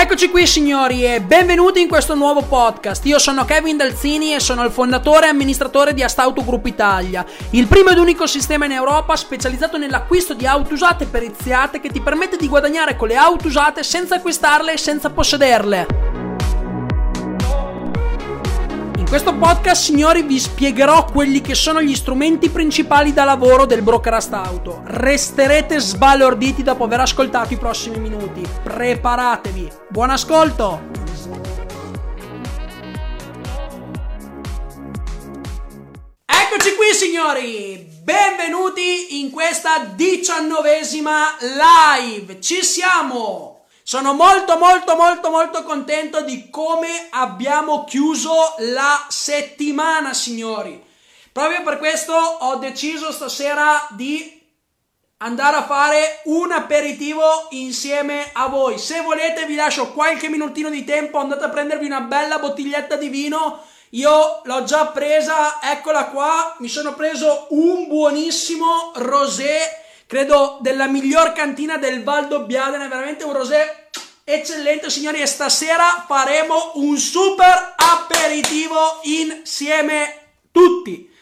Eccoci qui signori e benvenuti in questo nuovo podcast. Io sono Kevin Dalzini e sono il fondatore e amministratore di Astauto Group Italia, il primo ed unico sistema in Europa specializzato nell'acquisto di auto usate periziate che ti permette di guadagnare con le auto usate senza acquistarle e senza possederle. In questo podcast, signori, vi spiegherò quelli che sono gli strumenti principali da lavoro del broker Astauto. Resterete sbalorditi dopo aver ascoltato i prossimi minuti. Preparatevi. Buon ascolto! Eccoci qui signori, benvenuti in questa diciannovesima live, ci siamo! Sono molto molto molto molto contento di come abbiamo chiuso la settimana, signori. Proprio per questo ho deciso stasera di andare a fare un aperitivo insieme a voi. Se volete vi lascio qualche minutino di tempo, andate a prendervi una bella bottiglietta di vino. Io l'ho già presa, eccola qua, mi sono preso un buonissimo rosé credo della miglior cantina del Val d'Obbiadene, veramente un rosé eccellente signori e stasera faremo un super aperitivo insieme tutti.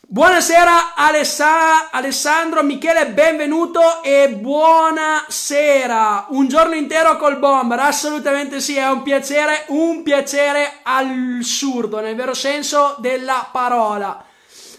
Buonasera Alessa- Alessandro, Michele, benvenuto e buonasera. Un giorno intero col bomber, assolutamente sì, è un piacere, un piacere assurdo, nel vero senso della parola.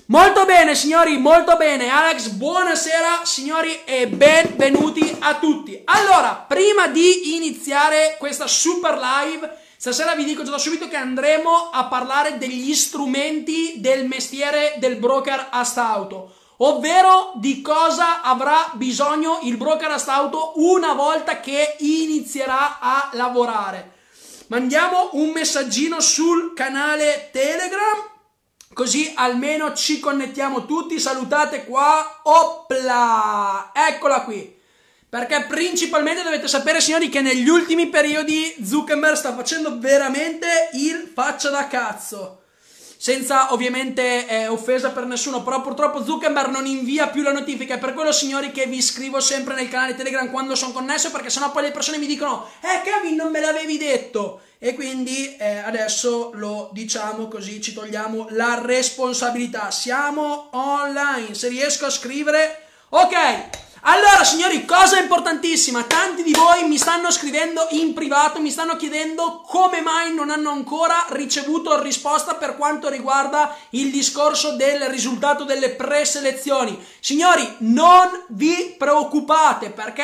Molto bene signori, molto bene. Alex, buonasera signori e benvenuti a tutti. Allora, prima di iniziare questa super live, stasera vi dico già da subito che andremo a parlare degli strumenti del mestiere del broker astauto, ovvero di cosa avrà bisogno il broker astauto una volta che inizierà a lavorare. Mandiamo un messaggino sul canale Telegram Così almeno ci connettiamo tutti, salutate qua, opla, eccola qui. Perché principalmente dovete sapere, signori, che negli ultimi periodi Zuckerberg sta facendo veramente il faccia da cazzo senza ovviamente eh, offesa per nessuno, però purtroppo Zuckerberg non invia più le notifiche, è per quello signori che vi scrivo sempre nel canale Telegram quando sono connesso, perché sennò poi le persone mi dicono, eh Kevin non me l'avevi detto, e quindi eh, adesso lo diciamo così, ci togliamo la responsabilità, siamo online, se riesco a scrivere, ok, allora, signori, cosa importantissima, tanti di voi mi stanno scrivendo in privato, mi stanno chiedendo come mai non hanno ancora ricevuto risposta per quanto riguarda il discorso del risultato delle preselezioni. Signori, non vi preoccupate perché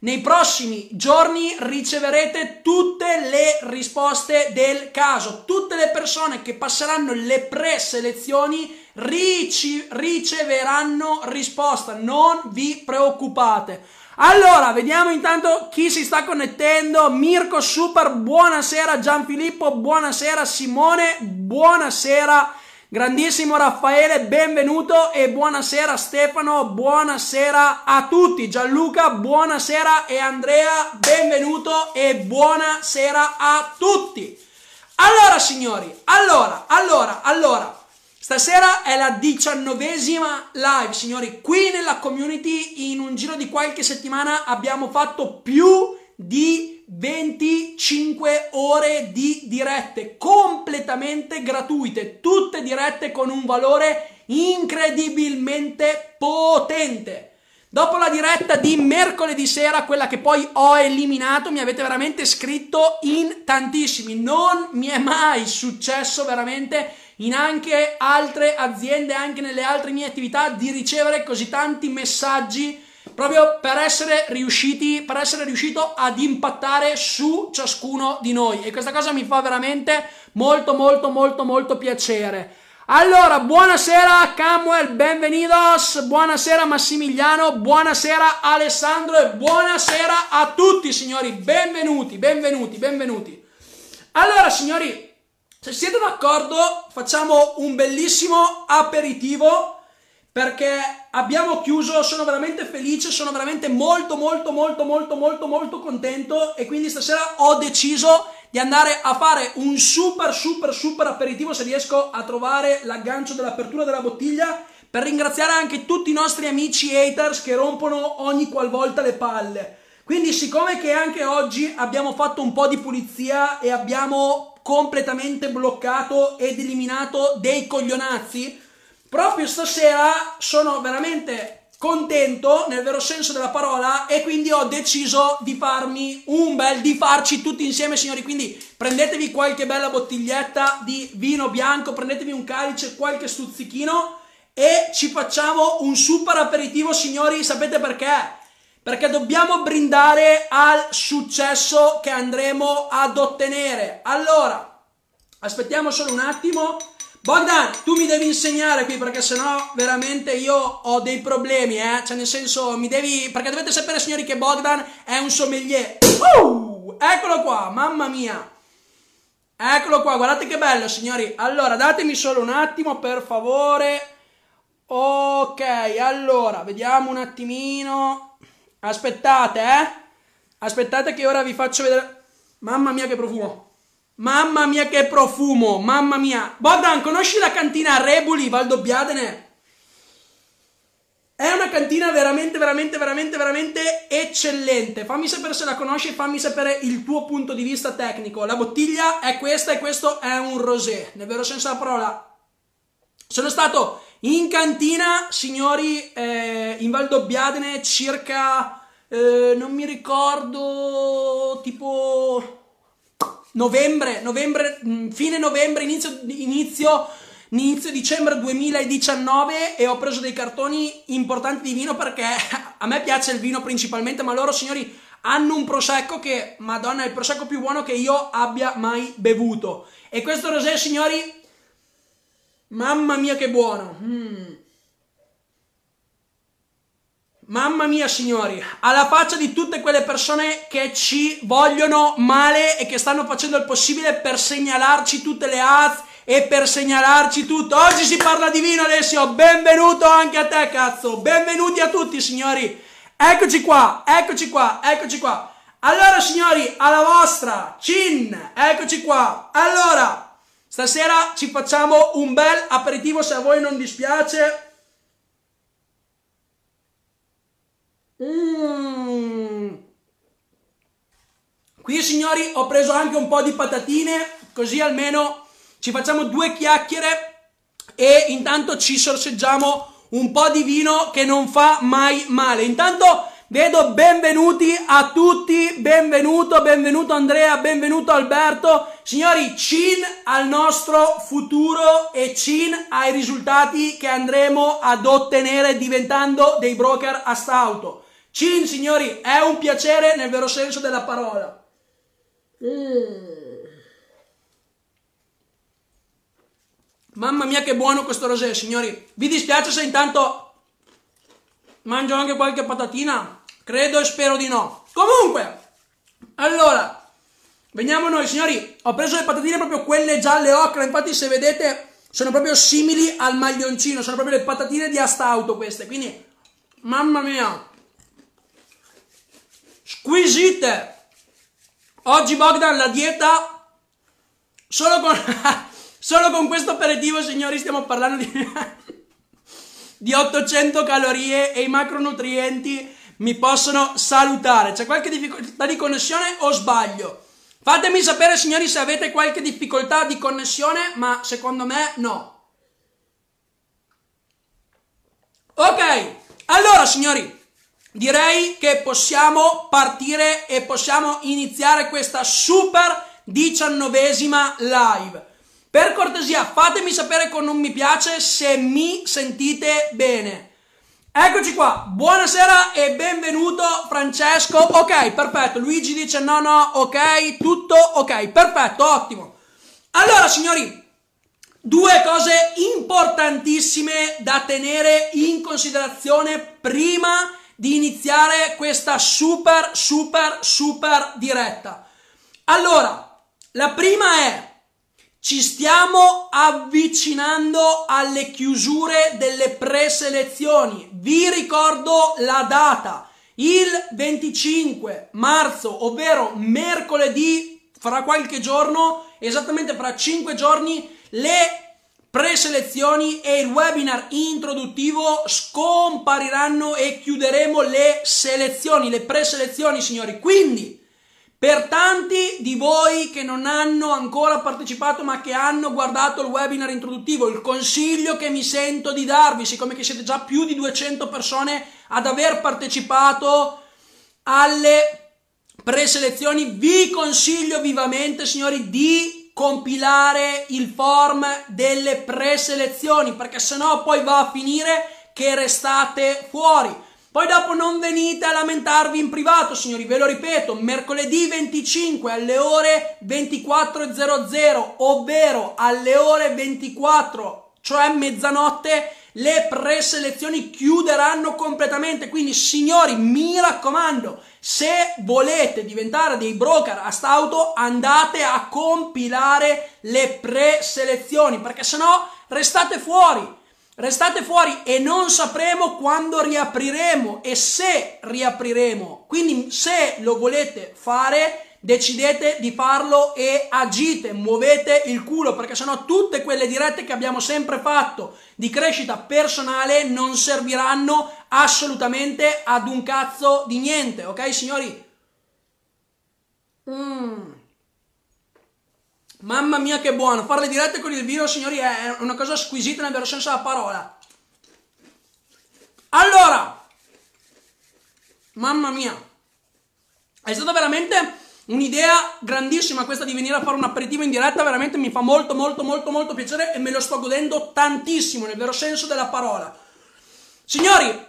nei prossimi giorni riceverete tutte le risposte del caso. Tutte le persone che passeranno le preselezioni rici- riceveranno risposta. Non vi preoccupate. Allora, vediamo intanto chi si sta connettendo. Mirko Super, buonasera. Gianfilippo, buonasera. Simone, buonasera. Grandissimo Raffaele, benvenuto e buonasera Stefano, buonasera a tutti. Gianluca, buonasera e Andrea, benvenuto e buonasera a tutti. Allora signori, allora, allora, allora, stasera è la diciannovesima live, signori. Qui nella community in un giro di qualche settimana abbiamo fatto più di 25 ore di dirette completamente gratuite, tutte dirette con un valore incredibilmente potente. Dopo la diretta di mercoledì sera, quella che poi ho eliminato, mi avete veramente scritto in tantissimi. Non mi è mai successo veramente in anche altre aziende, anche nelle altre mie attività, di ricevere così tanti messaggi proprio per essere riusciti, per essere riuscito ad impattare su ciascuno di noi. E questa cosa mi fa veramente molto, molto, molto, molto piacere. Allora, buonasera Camuel, benvenidos, buonasera Massimiliano, buonasera Alessandro e buonasera a tutti signori, benvenuti, benvenuti, benvenuti. Allora signori, se siete d'accordo facciamo un bellissimo aperitivo perché abbiamo chiuso, sono veramente felice, sono veramente molto molto molto molto molto molto contento e quindi stasera ho deciso di andare a fare un super super super aperitivo se riesco a trovare l'aggancio dell'apertura della bottiglia per ringraziare anche tutti i nostri amici haters che rompono ogni qualvolta le palle. Quindi siccome che anche oggi abbiamo fatto un po' di pulizia e abbiamo completamente bloccato ed eliminato dei coglionazzi, proprio stasera sono veramente contento nel vero senso della parola e quindi ho deciso di farmi un bel di farci tutti insieme signori. Quindi prendetevi qualche bella bottiglietta di vino bianco prendetevi un calice qualche stuzzichino e ci facciamo un super aperitivo signori. Sapete perché perché dobbiamo brindare al successo che andremo ad ottenere. Allora, aspettiamo solo un attimo. Bogdan, tu mi devi insegnare qui perché sennò veramente io ho dei problemi, eh? Cioè nel senso, mi devi... Perché dovete sapere signori che Bogdan è un sommelier. Uh, eccolo qua, mamma mia. Eccolo qua, guardate che bello signori. Allora, datemi solo un attimo per favore. Ok, allora, vediamo un attimino. Aspettate, eh? Aspettate che ora vi faccio vedere. Mamma mia che profumo. Mamma mia che profumo, mamma mia. Bogdan, conosci la cantina Rebuli Valdobbiadene? È una cantina veramente, veramente, veramente, veramente eccellente. Fammi sapere se la conosci e fammi sapere il tuo punto di vista tecnico. La bottiglia è questa e questo è un rosé, nel vero senso della parola. Sono stato in cantina, signori, eh, in Valdobbiadene circa, eh, non mi ricordo, tipo novembre, novembre mm, fine novembre, inizio, inizio, inizio dicembre 2019 e ho preso dei cartoni importanti di vino perché a me piace il vino principalmente, ma loro, signori, hanno un prosecco che, madonna, è il prosecco più buono che io abbia mai bevuto. E questo rosé, signori, Mamma mia che buono. Mm. Mamma mia signori, alla faccia di tutte quelle persone che ci vogliono male e che stanno facendo il possibile per segnalarci tutte le az e per segnalarci tutto. Oggi si parla di vino Alessio, benvenuto anche a te cazzo, benvenuti a tutti signori. Eccoci qua, eccoci qua, eccoci qua. Allora signori, alla vostra, cin, eccoci qua. Allora, Stasera ci facciamo un bel aperitivo se a voi non dispiace. Mm. Qui signori ho preso anche un po' di patatine, così almeno ci facciamo due chiacchiere e intanto ci sorseggiamo un po' di vino che non fa mai male. Intanto Vedo benvenuti a tutti, benvenuto, benvenuto Andrea, benvenuto Alberto. Signori, cin al nostro futuro e cin ai risultati che andremo ad ottenere diventando dei broker a stauto. Cin, signori, è un piacere nel vero senso della parola. Mm. Mamma mia che buono questo rosé, signori. Vi dispiace se intanto mangio anche qualche patatina? Credo e spero di no. Comunque, allora, veniamo noi, signori. Ho preso le patatine proprio quelle gialle ocra. Infatti, se vedete, sono proprio simili al maglioncino. Sono proprio le patatine di Astauto queste. Quindi, mamma mia, squisite. Oggi Bogdan la dieta solo con, solo con questo aperitivo, signori, stiamo parlando di, di 800 calorie e i macronutrienti mi possono salutare. C'è qualche difficoltà di connessione o sbaglio? Fatemi sapere signori se avete qualche difficoltà di connessione, ma secondo me no. Ok, allora signori, direi che possiamo partire e possiamo iniziare questa super diciannovesima live. Per cortesia fatemi sapere con un mi piace se mi sentite bene. Eccoci qua, buonasera e benvenuto Francesco. Ok, perfetto. Luigi dice no, no, ok, tutto ok, perfetto, ottimo. Allora, signori, due cose importantissime da tenere in considerazione prima di iniziare questa super, super, super diretta. Allora, la prima è ci stiamo avvicinando alle chiusure delle preselezioni. Vi ricordo la data, il 25 marzo, ovvero mercoledì, fra qualche giorno, esattamente fra 5 giorni, le preselezioni e il webinar introduttivo scompariranno e chiuderemo le selezioni, le preselezioni, signori. Quindi, per tanti di voi che non hanno ancora partecipato ma che hanno guardato il webinar introduttivo, il consiglio che mi sento di darvi, siccome che siete già più di 200 persone ad aver partecipato alle preselezioni, vi consiglio vivamente, signori, di compilare il form delle preselezioni, perché sennò poi va a finire che restate fuori. Poi dopo non venite a lamentarvi in privato, signori, ve lo ripeto, mercoledì 25 alle ore 24.00, ovvero alle ore 24, cioè mezzanotte, le preselezioni chiuderanno completamente. Quindi, signori, mi raccomando, se volete diventare dei broker a stauto, andate a compilare le preselezioni, perché sennò restate fuori. Restate fuori e non sapremo quando riapriremo e se riapriremo. Quindi se lo volete fare, decidete di farlo e agite, muovete il culo, perché sennò tutte quelle dirette che abbiamo sempre fatto di crescita personale non serviranno assolutamente ad un cazzo di niente, ok signori? Mmm. Mamma mia che buono, fare le dirette con il vino, signori, è una cosa squisita nel vero senso della parola. Allora, mamma mia, è stata veramente un'idea grandissima questa di venire a fare un aperitivo in diretta, veramente mi fa molto molto molto molto piacere e me lo sto godendo tantissimo nel vero senso della parola. Signori,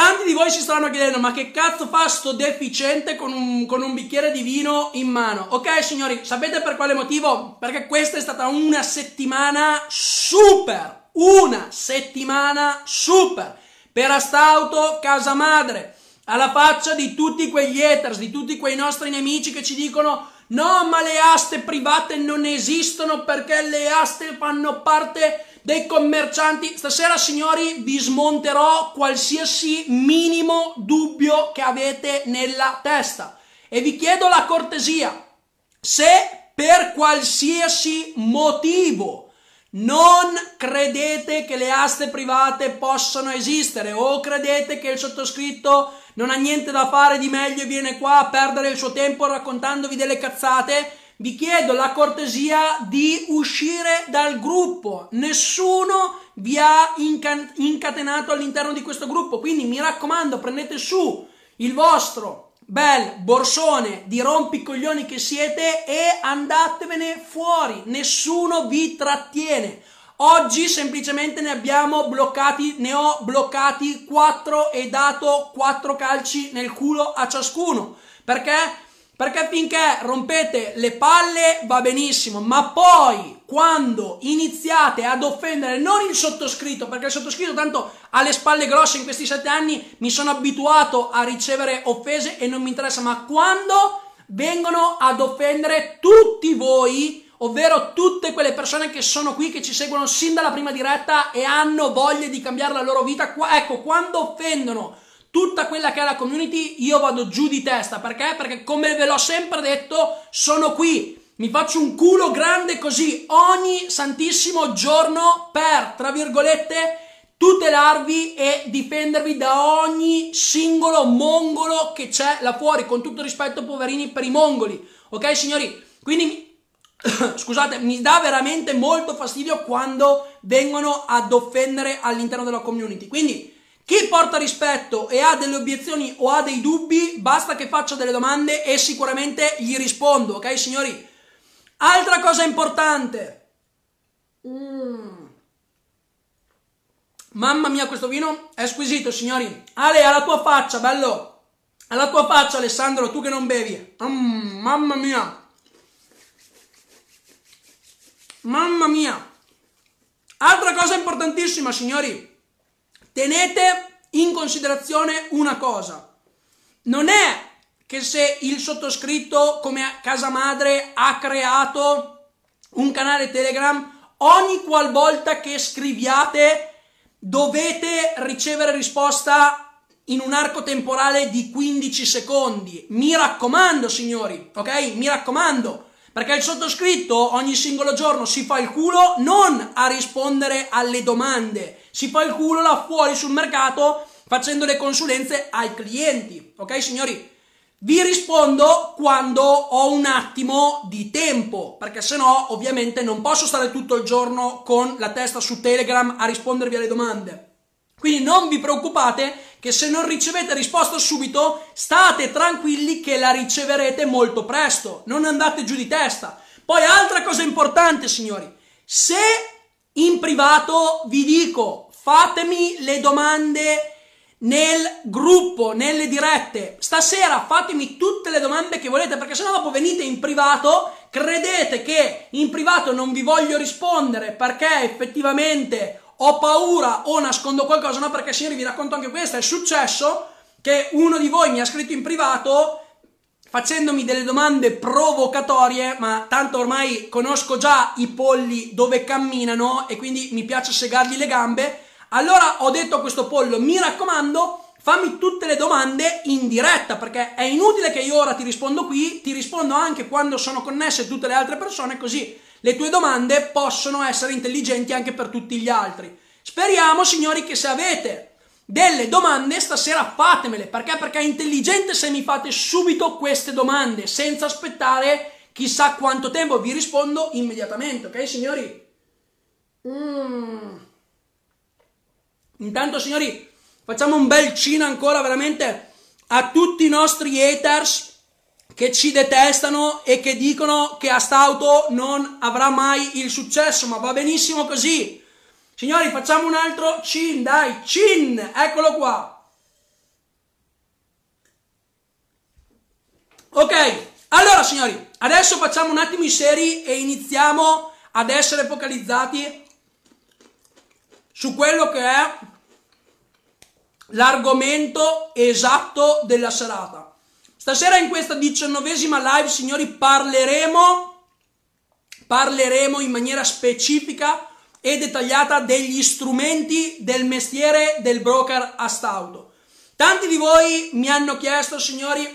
Tanti di voi si staranno chiedendo ma che cazzo fa sto deficiente con un, con un, bicchiere di vino in mano? Ok signori, sapete per quale motivo? Perché questa è stata una settimana super, una settimana super per Astauto Casa Madre, alla faccia di tutti quegli haters, di tutti quei nostri nemici che ci dicono no ma le aste private non esistono perché le aste fanno parte dei commercianti. Stasera, signori, vi smonterò qualsiasi minimo dubbio che avete nella testa e vi chiedo la cortesia. Se per qualsiasi motivo non credete che le aste private possano esistere o credete che il sottoscritto non ha niente da fare di meglio e viene qua a perdere il suo tempo raccontandovi delle cazzate, vi chiedo la cortesia di uscire dal gruppo. Nessuno vi ha inca- incatenato all'interno di questo gruppo, quindi mi raccomando, prendete su il vostro bel borsone di rompicoglioni che siete e andatevene fuori. Nessuno vi trattiene. Oggi semplicemente ne abbiamo bloccati, ne ho bloccati 4 e dato 4 calci nel culo a ciascuno. Perché? Perché finché rompete le palle va benissimo, ma poi quando iniziate ad offendere non il sottoscritto, perché il sottoscritto tanto ha le spalle grosse in questi sette anni, mi sono abituato a ricevere offese e non mi interessa, ma quando vengono ad offendere tutti voi, ovvero tutte quelle persone che sono qui, che ci seguono sin dalla prima diretta e hanno voglia di cambiare la loro vita, ecco, quando offendono tutta quella che è la community, io vado giù di testa. Perché? Perché come ve l'ho sempre detto, sono qui. Mi faccio un culo grande così ogni santissimo giorno per, tra virgolette, tutelarvi e difendervi da ogni singolo mongolo che c'è là fuori. Con tutto rispetto, poverini, per i mongoli. Ok, signori? Quindi scusate, mi dà veramente molto fastidio quando vengono ad offendere all'interno della community. Quindi chi porta rispetto e ha delle obiezioni o ha dei dubbi, basta che faccia delle domande e sicuramente gli rispondo, ok signori? Altra cosa importante. Mm. Mamma mia, questo vino è squisito, signori. Ale, alla tua faccia, bello. Alla tua faccia, Alessandro, tu che non bevi. Mm, mamma mia. Mamma mia. Altra cosa importantissima, signori. Tenete in considerazione una cosa. Non è che se il sottoscritto come casa madre ha creato un canale Telegram, ogni qualvolta che scriviate dovete ricevere risposta in un arco temporale di 15 secondi. Mi raccomando, signori, ok? Mi raccomando. Perché il sottoscritto ogni singolo giorno si fa il culo non a rispondere alle domande, si fa il culo là fuori sul mercato facendo le consulenze ai clienti. Ok, signori? Vi rispondo quando ho un attimo di tempo, perché se no ovviamente non posso stare tutto il giorno con la testa su Telegram a rispondervi alle domande. Quindi non vi preoccupate che se non ricevete risposta subito, state tranquilli che la riceverete molto presto, non andate giù di testa. Poi altra cosa importante, signori, se in privato vi dico fatemi le domande nel gruppo, nelle dirette. Stasera fatemi tutte le domande che volete, perché sennò dopo venite in privato, credete che in privato non vi voglio rispondere perché effettivamente ho paura o nascondo qualcosa, no? Perché signori vi racconto anche questo, è successo che uno di voi mi ha scritto in privato facendomi delle domande provocatorie, ma tanto ormai conosco già i polli dove camminano e quindi mi piace segargli le gambe allora ho detto a questo pollo, mi raccomando, fammi tutte le domande in diretta, perché è inutile che io ora ti rispondo qui, ti rispondo anche quando sono connesse tutte le altre persone, così le tue domande possono essere intelligenti anche per tutti gli altri. Speriamo, signori, che se avete delle domande stasera fatemele, perché? Perché è intelligente se mi fate subito queste domande, senza aspettare chissà quanto tempo, vi rispondo immediatamente, ok signori? Mmm. Intanto, signori, facciamo un bel cino ancora veramente a tutti i nostri haters che ci detestano e che dicono che a st'auto non avrà mai il successo, ma va benissimo così. Signori, facciamo un altro cin, dai, cin, eccolo qua. Ok, allora signori, adesso facciamo un attimo i seri e iniziamo ad essere focalizzati su quello che è l'argomento esatto della serata. Stasera in questa diciannovesima live, signori, parleremo, parleremo in maniera specifica e dettagliata degli strumenti del mestiere del broker astauto. Tanti di voi mi hanno chiesto, signori,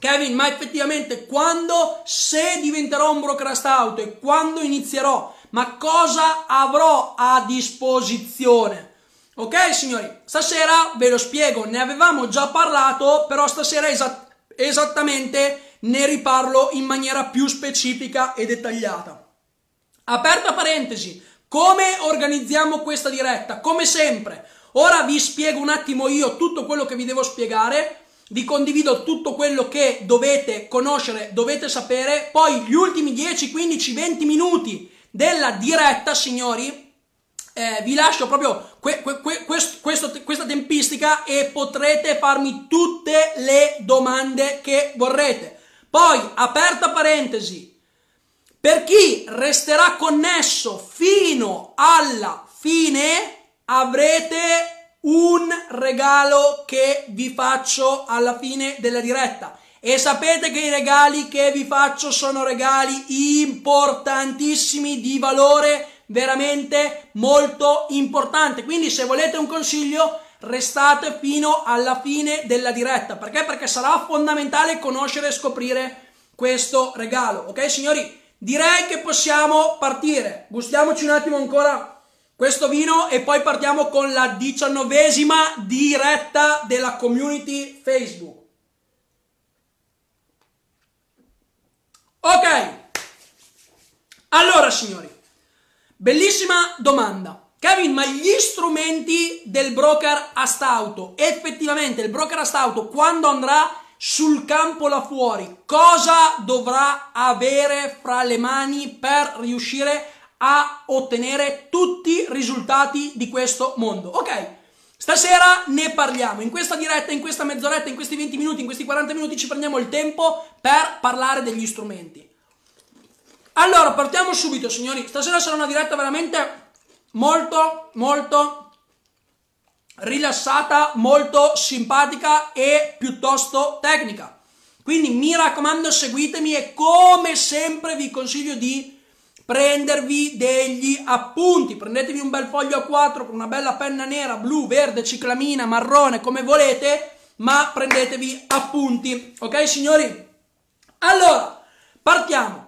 Kevin, ma effettivamente quando, se diventerò un broker astauto e quando inizierò, ma cosa avrò a disposizione? Ok signori, stasera ve lo spiego, ne avevamo già parlato, però stasera esat- esattamente ne riparlo in maniera più specifica e dettagliata. Aperta parentesi, come organizziamo questa diretta? Come sempre, ora vi spiego un attimo io tutto quello che vi devo spiegare, vi condivido tutto quello che dovete conoscere, dovete sapere, poi gli ultimi 10, 15, 20 minuti della diretta, signori, eh, vi lascio proprio que, que, que, questo, questo, questa tempistica e potrete farmi tutte le domande che vorrete. Poi, aperta parentesi, per chi resterà connesso fino alla fine, avrete un regalo che vi faccio alla fine della diretta. E sapete che i regali che vi faccio sono regali importantissimi di valore veramente molto importante. Quindi se volete un consiglio restate fino alla fine della diretta. Perché? Perché sarà fondamentale conoscere e scoprire questo regalo. Ok signori? Direi che possiamo partire. Gustiamoci un attimo ancora questo vino e poi partiamo con la diciannovesima diretta della community Facebook. Ok. Allora signori, Bellissima domanda. Kevin, ma gli strumenti del broker astauto, effettivamente il broker astauto quando andrà sul campo là fuori, cosa dovrà avere fra le mani per riuscire a ottenere tutti i risultati di questo mondo? Ok, stasera ne parliamo. In questa diretta, in questa mezz'oretta, in questi 20 minuti, in questi 40 minuti ci prendiamo il tempo per parlare degli strumenti. Allora, partiamo subito, signori. Stasera sarà una diretta veramente molto, molto rilassata, molto simpatica e piuttosto tecnica. Quindi mi raccomando, seguitemi e come sempre vi consiglio di prendervi degli appunti. Prendetevi un bel foglio a 4 con una bella penna nera, blu, verde, ciclamina, marrone, come volete, ma prendetevi appunti. Ok, signori? Allora, partiamo.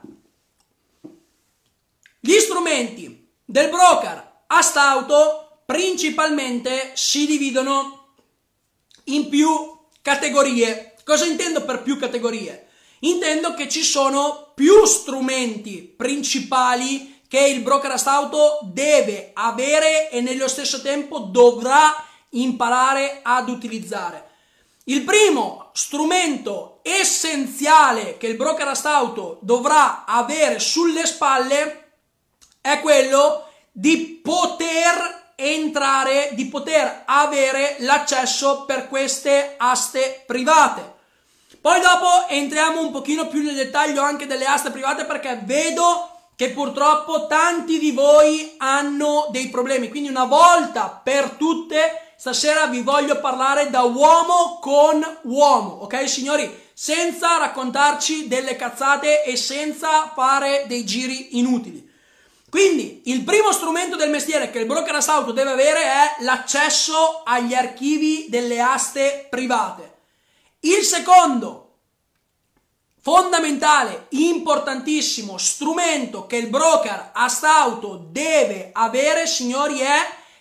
Gli strumenti del broker a stauto principalmente si dividono in più categorie. Cosa intendo per più categorie? Intendo che ci sono più strumenti principali che il broker a stauto deve avere e nello stesso tempo dovrà imparare ad utilizzare. Il primo strumento essenziale che il broker a stauto dovrà avere sulle spalle è quello di poter entrare, di poter avere l'accesso per queste aste private. Poi dopo entriamo un pochino più nel dettaglio anche delle aste private perché vedo che purtroppo tanti di voi hanno dei problemi. Quindi una volta per tutte stasera vi voglio parlare da uomo con uomo, ok signori? Senza raccontarci delle cazzate e senza fare dei giri inutili. Quindi il primo strumento del mestiere che il broker auto deve avere è l'accesso agli archivi delle aste private. Il secondo, fondamentale, importantissimo strumento che il broker auto deve avere, signori, è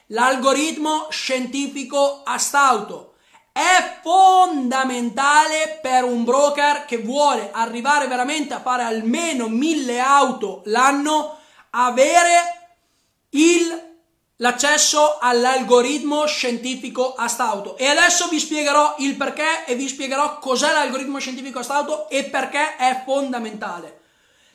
l'algoritmo scientifico astauto. È fondamentale per un broker che vuole arrivare veramente a fare almeno mille auto l'anno avere il, l'accesso all'algoritmo scientifico astauto. E adesso vi spiegherò il perché e vi spiegherò cos'è l'algoritmo scientifico astauto e perché è fondamentale.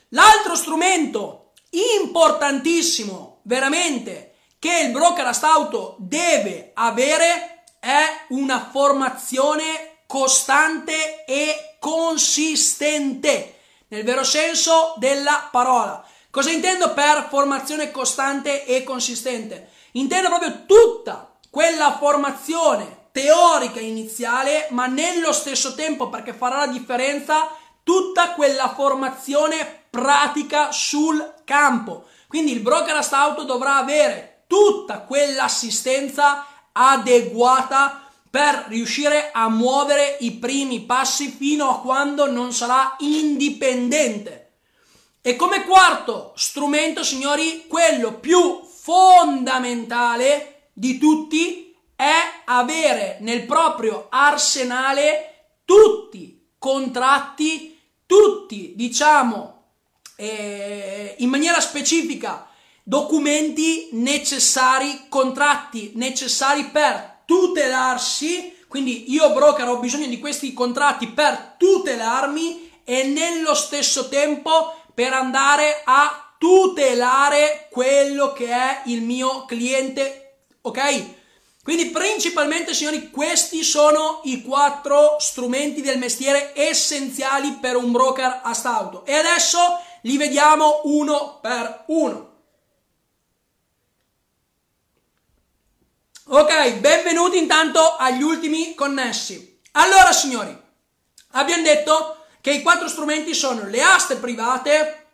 L'altro strumento importantissimo, veramente, che il broker astauto deve avere è una formazione costante e consistente, nel vero senso della parola. Cosa intendo per formazione costante e consistente? Intendo proprio tutta quella formazione teorica iniziale, ma nello stesso tempo, perché farà la differenza, tutta quella formazione pratica sul campo. Quindi il broker auto dovrà avere tutta quell'assistenza adeguata per riuscire a muovere i primi passi fino a quando non sarà indipendente e come quarto strumento, signori, quello più fondamentale di tutti è avere nel proprio arsenale tutti contratti, tutti, diciamo, eh, in maniera specifica, documenti necessari, contratti necessari per tutelarsi. Quindi io broker ho bisogno di questi contratti per tutelarmi e nello stesso tempo per andare a tutelare quello che è il mio cliente, ok? Quindi principalmente, signori, questi sono i quattro strumenti del mestiere essenziali per un broker a stauto. E adesso li vediamo uno per uno. Ok, benvenuti intanto agli ultimi connessi. Allora, signori, abbiamo detto che i quattro strumenti sono le aste private,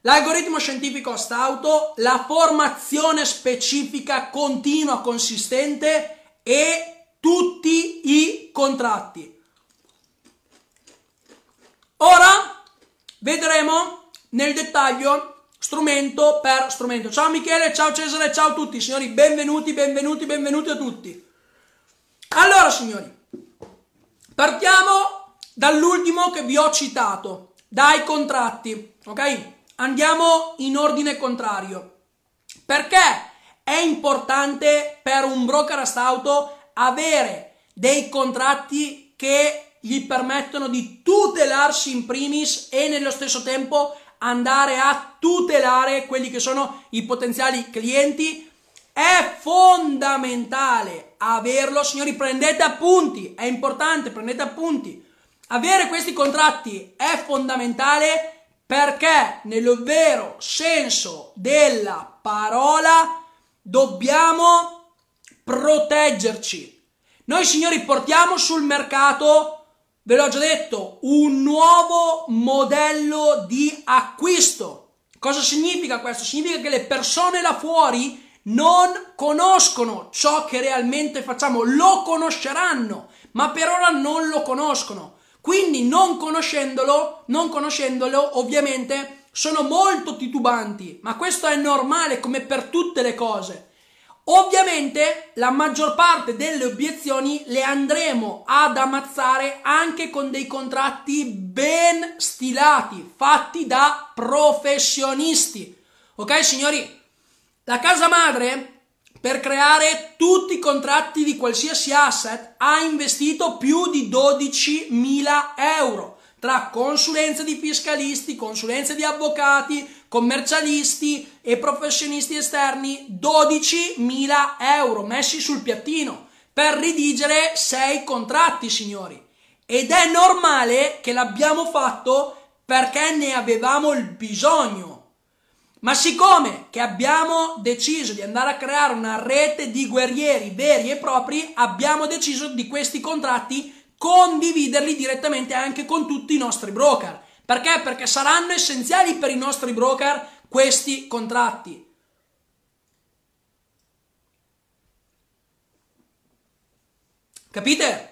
l'algoritmo scientifico a stauto, la formazione specifica continua consistente e tutti i contratti. Ora vedremo nel dettaglio strumento per strumento. Ciao Michele, ciao Cesare, ciao a tutti signori, benvenuti, benvenuti, benvenuti a tutti. Allora signori, partiamo dall'ultimo che vi ho citato, dai contratti, ok? Andiamo in ordine contrario. Perché è importante per un broker a stauto avere dei contratti che gli permettono di tutelarsi in primis e nello stesso tempo andare a tutelare quelli che sono i potenziali clienti è fondamentale averlo signori prendete appunti è importante prendete appunti avere questi contratti è fondamentale perché nel vero senso della parola dobbiamo proteggerci. Noi signori portiamo sul mercato, ve l'ho già detto, un nuovo modello di acquisto. Cosa significa questo? Significa che le persone là fuori non conoscono ciò che realmente facciamo, lo conosceranno, ma per ora non lo conoscono. Quindi non conoscendolo, non conoscendolo, ovviamente sono molto titubanti, ma questo è normale come per tutte le cose. Ovviamente la maggior parte delle obiezioni le andremo ad ammazzare anche con dei contratti ben stilati, fatti da professionisti. Ok signori? La casa madre per creare tutti i contratti di qualsiasi asset ha investito più di 12.000 euro tra consulenze di fiscalisti, consulenze di avvocati, commercialisti e professionisti esterni, 12.000 euro messi sul piattino per redigere 6 contratti, signori. Ed è normale che l'abbiamo fatto perché ne avevamo il bisogno. Ma siccome che abbiamo deciso di andare a creare una rete di guerrieri veri e propri, abbiamo deciso di questi contratti condividerli direttamente anche con tutti i nostri broker. Perché? Perché saranno essenziali per i nostri broker questi contratti. Capite?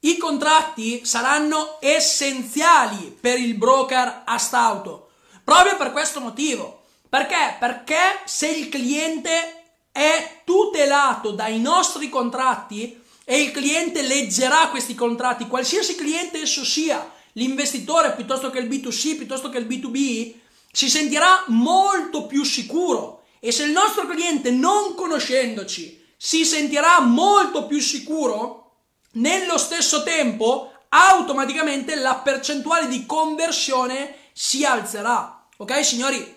I contratti saranno essenziali per il broker Astauto. Proprio per questo motivo. Perché? Perché se il cliente è tutelato dai nostri contratti e il cliente leggerà questi contratti, qualsiasi cliente esso sia, l'investitore piuttosto che il B2C, piuttosto che il B2B, si sentirà molto più sicuro. E se il nostro cliente, non conoscendoci, si sentirà molto più sicuro, nello stesso tempo, automaticamente la percentuale di conversione si alzerà. Ok, signori?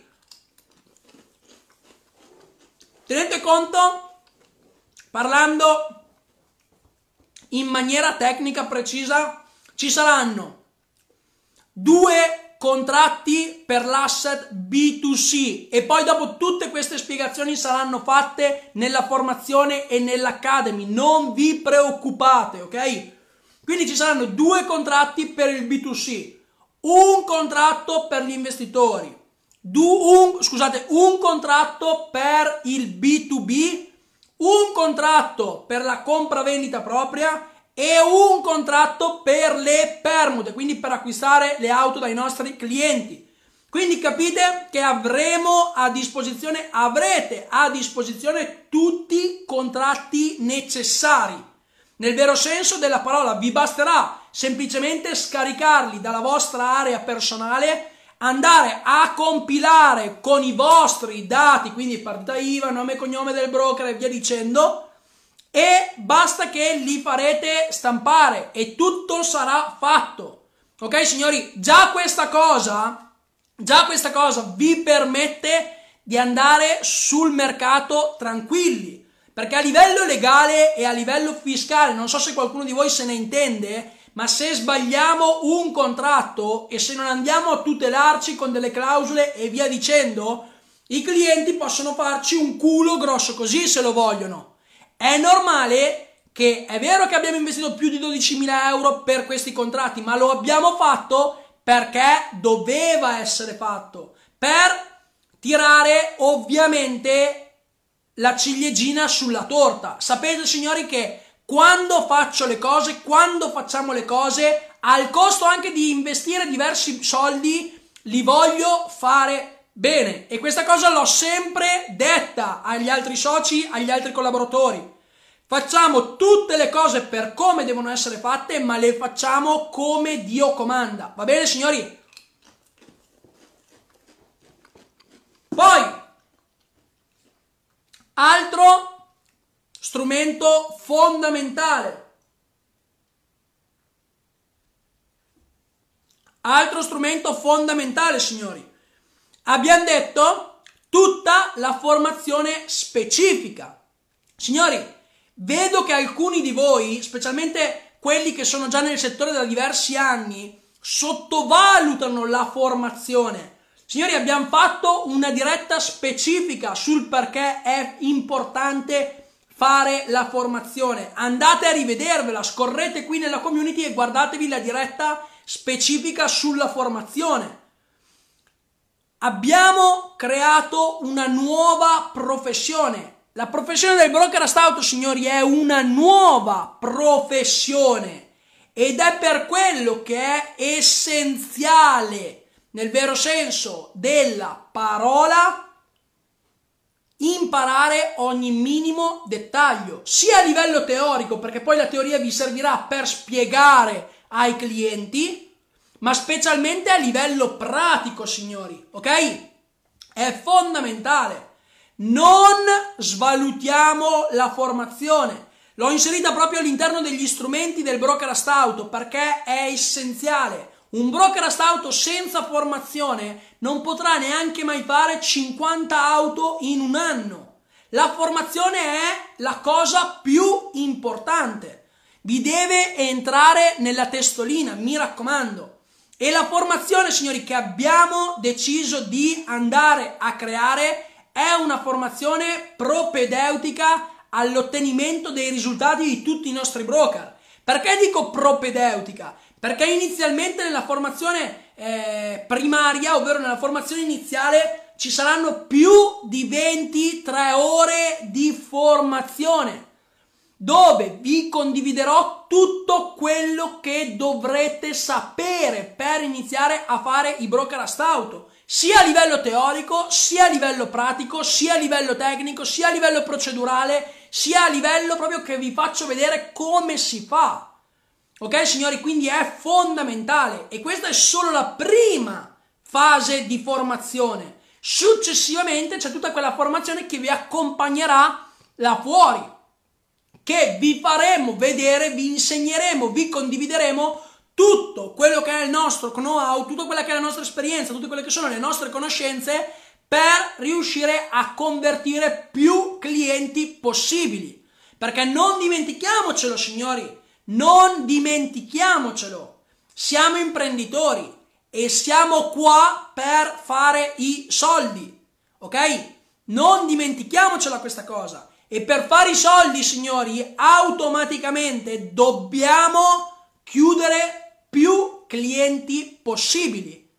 Tenete conto, parlando in maniera tecnica precisa, ci saranno due contratti per l'asset B2C e poi dopo tutte queste spiegazioni saranno fatte nella formazione e nell'academy, non vi preoccupate, ok? Quindi ci saranno due contratti per il B2C, un contratto per gli investitori, un, scusate, un contratto per il B2B, un contratto per la compravendita propria e un contratto per le permute, quindi per acquistare le auto dai nostri clienti. Quindi capite che avremo a disposizione, avrete a disposizione tutti i contratti necessari. Nel vero senso della parola, vi basterà semplicemente scaricarli dalla vostra area personale andare a compilare con i vostri dati, quindi partita IVA, nome e cognome del broker e via dicendo, e basta che li farete stampare e tutto sarà fatto. Ok signori, già questa cosa, già questa cosa vi permette di andare sul mercato tranquilli, perché a livello legale e a livello fiscale, non so se qualcuno di voi se ne intende, ma se sbagliamo un contratto e se non andiamo a tutelarci con delle clausole e via dicendo, i clienti possono farci un culo grosso così se lo vogliono. È normale che è vero che abbiamo investito più di 12.000 euro per questi contratti, ma lo abbiamo fatto perché doveva essere fatto per tirare ovviamente la ciliegina sulla torta. Sapete signori che quando faccio le cose, quando facciamo le cose, al costo anche di investire diversi soldi, li voglio fare bene. E questa cosa l'ho sempre detta agli altri soci, agli altri collaboratori. Facciamo tutte le cose per come devono essere fatte, ma le facciamo come Dio comanda. Va bene, signori? Poi, altro strumento fondamentale. Altro strumento fondamentale, signori. Abbiamo detto tutta la formazione specifica. Signori, vedo che alcuni di voi, specialmente quelli che sono già nel settore da diversi anni, sottovalutano la formazione. Signori, abbiamo fatto una diretta specifica sul perché è importante fare la formazione. Andate a rivedervela, scorrete qui nella community e guardatevi la diretta specifica sulla formazione. Abbiamo creato una nuova professione. La professione del broker astauto, signori, è una nuova professione ed è per quello che è essenziale nel vero senso della parola, imparare ogni minimo dettaglio, sia a livello teorico, perché poi la teoria vi servirà per spiegare ai clienti, ma specialmente a livello pratico, signori, ok? È fondamentale. Non svalutiamo la formazione. L'ho inserita proprio all'interno degli strumenti del brokerast auto perché è essenziale. Un brokerast auto senza formazione non potrà neanche mai fare 50 auto in un anno. La formazione è la cosa più importante. Vi deve entrare nella testolina, mi raccomando. E la formazione, signori, che abbiamo deciso di andare a creare è una formazione propedeutica all'ottenimento dei risultati di tutti i nostri broker. Perché dico propedeutica? Perché inizialmente nella formazione eh, primaria, ovvero nella formazione iniziale, ci saranno più di 23 ore di formazione dove vi condividerò tutto quello che dovrete sapere per iniziare a fare i brokerast auto, sia a livello teorico, sia a livello pratico, sia a livello tecnico, sia a livello procedurale, sia a livello proprio che vi faccio vedere come si fa. Ok signori, quindi è fondamentale e questa è solo la prima fase di formazione. Successivamente c'è tutta quella formazione che vi accompagnerà là fuori che vi faremo vedere, vi insegneremo, vi condivideremo tutto quello che è il nostro know-how, tutta quella che è la nostra esperienza, tutte quelle che sono le nostre conoscenze per riuscire a convertire più clienti possibili. Perché non dimentichiamocelo, signori, non dimentichiamocelo. Siamo imprenditori e siamo qua per fare i soldi. Ok? Non dimentichiamocela questa cosa. E per fare i soldi, signori, automaticamente dobbiamo chiudere più clienti possibili.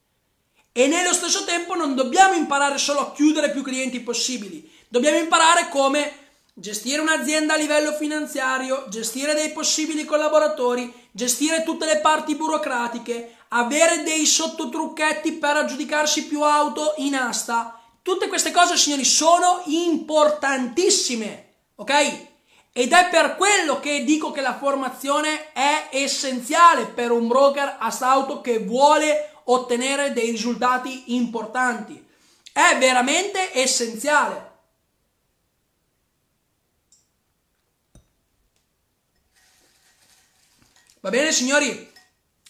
E nello stesso tempo non dobbiamo imparare solo a chiudere più clienti possibili, dobbiamo imparare come gestire un'azienda a livello finanziario, gestire dei possibili collaboratori, gestire tutte le parti burocratiche, avere dei sottotrucchetti per aggiudicarsi più auto in asta Tutte queste cose, signori, sono importantissime, ok? Ed è per quello che dico che la formazione è essenziale per un broker a auto che vuole ottenere dei risultati importanti. È veramente essenziale. Va bene, signori?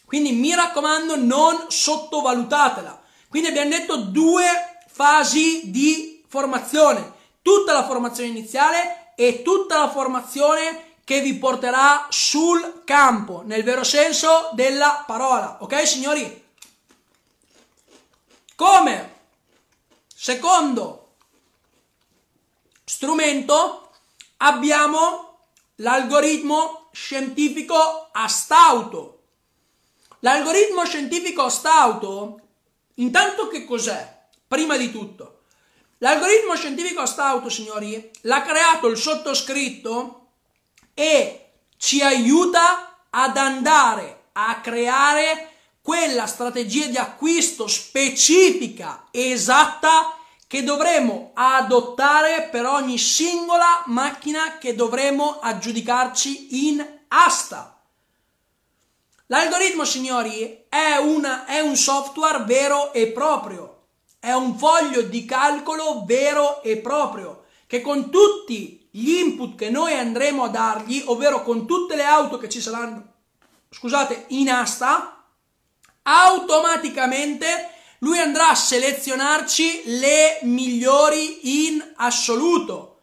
Quindi mi raccomando, non sottovalutatela. Quindi abbiamo detto due fasi di formazione, tutta la formazione iniziale e tutta la formazione che vi porterà sul campo, nel vero senso della parola. Ok, signori? Come secondo strumento abbiamo l'algoritmo scientifico astauto. L'algoritmo scientifico astauto, intanto che cos'è? Prima di tutto, l'algoritmo scientifico Stauto, signori, l'ha creato il sottoscritto e ci aiuta ad andare a creare quella strategia di acquisto specifica, esatta, che dovremo adottare per ogni singola macchina che dovremo aggiudicarci in asta. L'algoritmo, signori, è, una, è un software vero e proprio è un foglio di calcolo vero e proprio che con tutti gli input che noi andremo a dargli, ovvero con tutte le auto che ci saranno, scusate, in asta, automaticamente lui andrà a selezionarci le migliori in assoluto.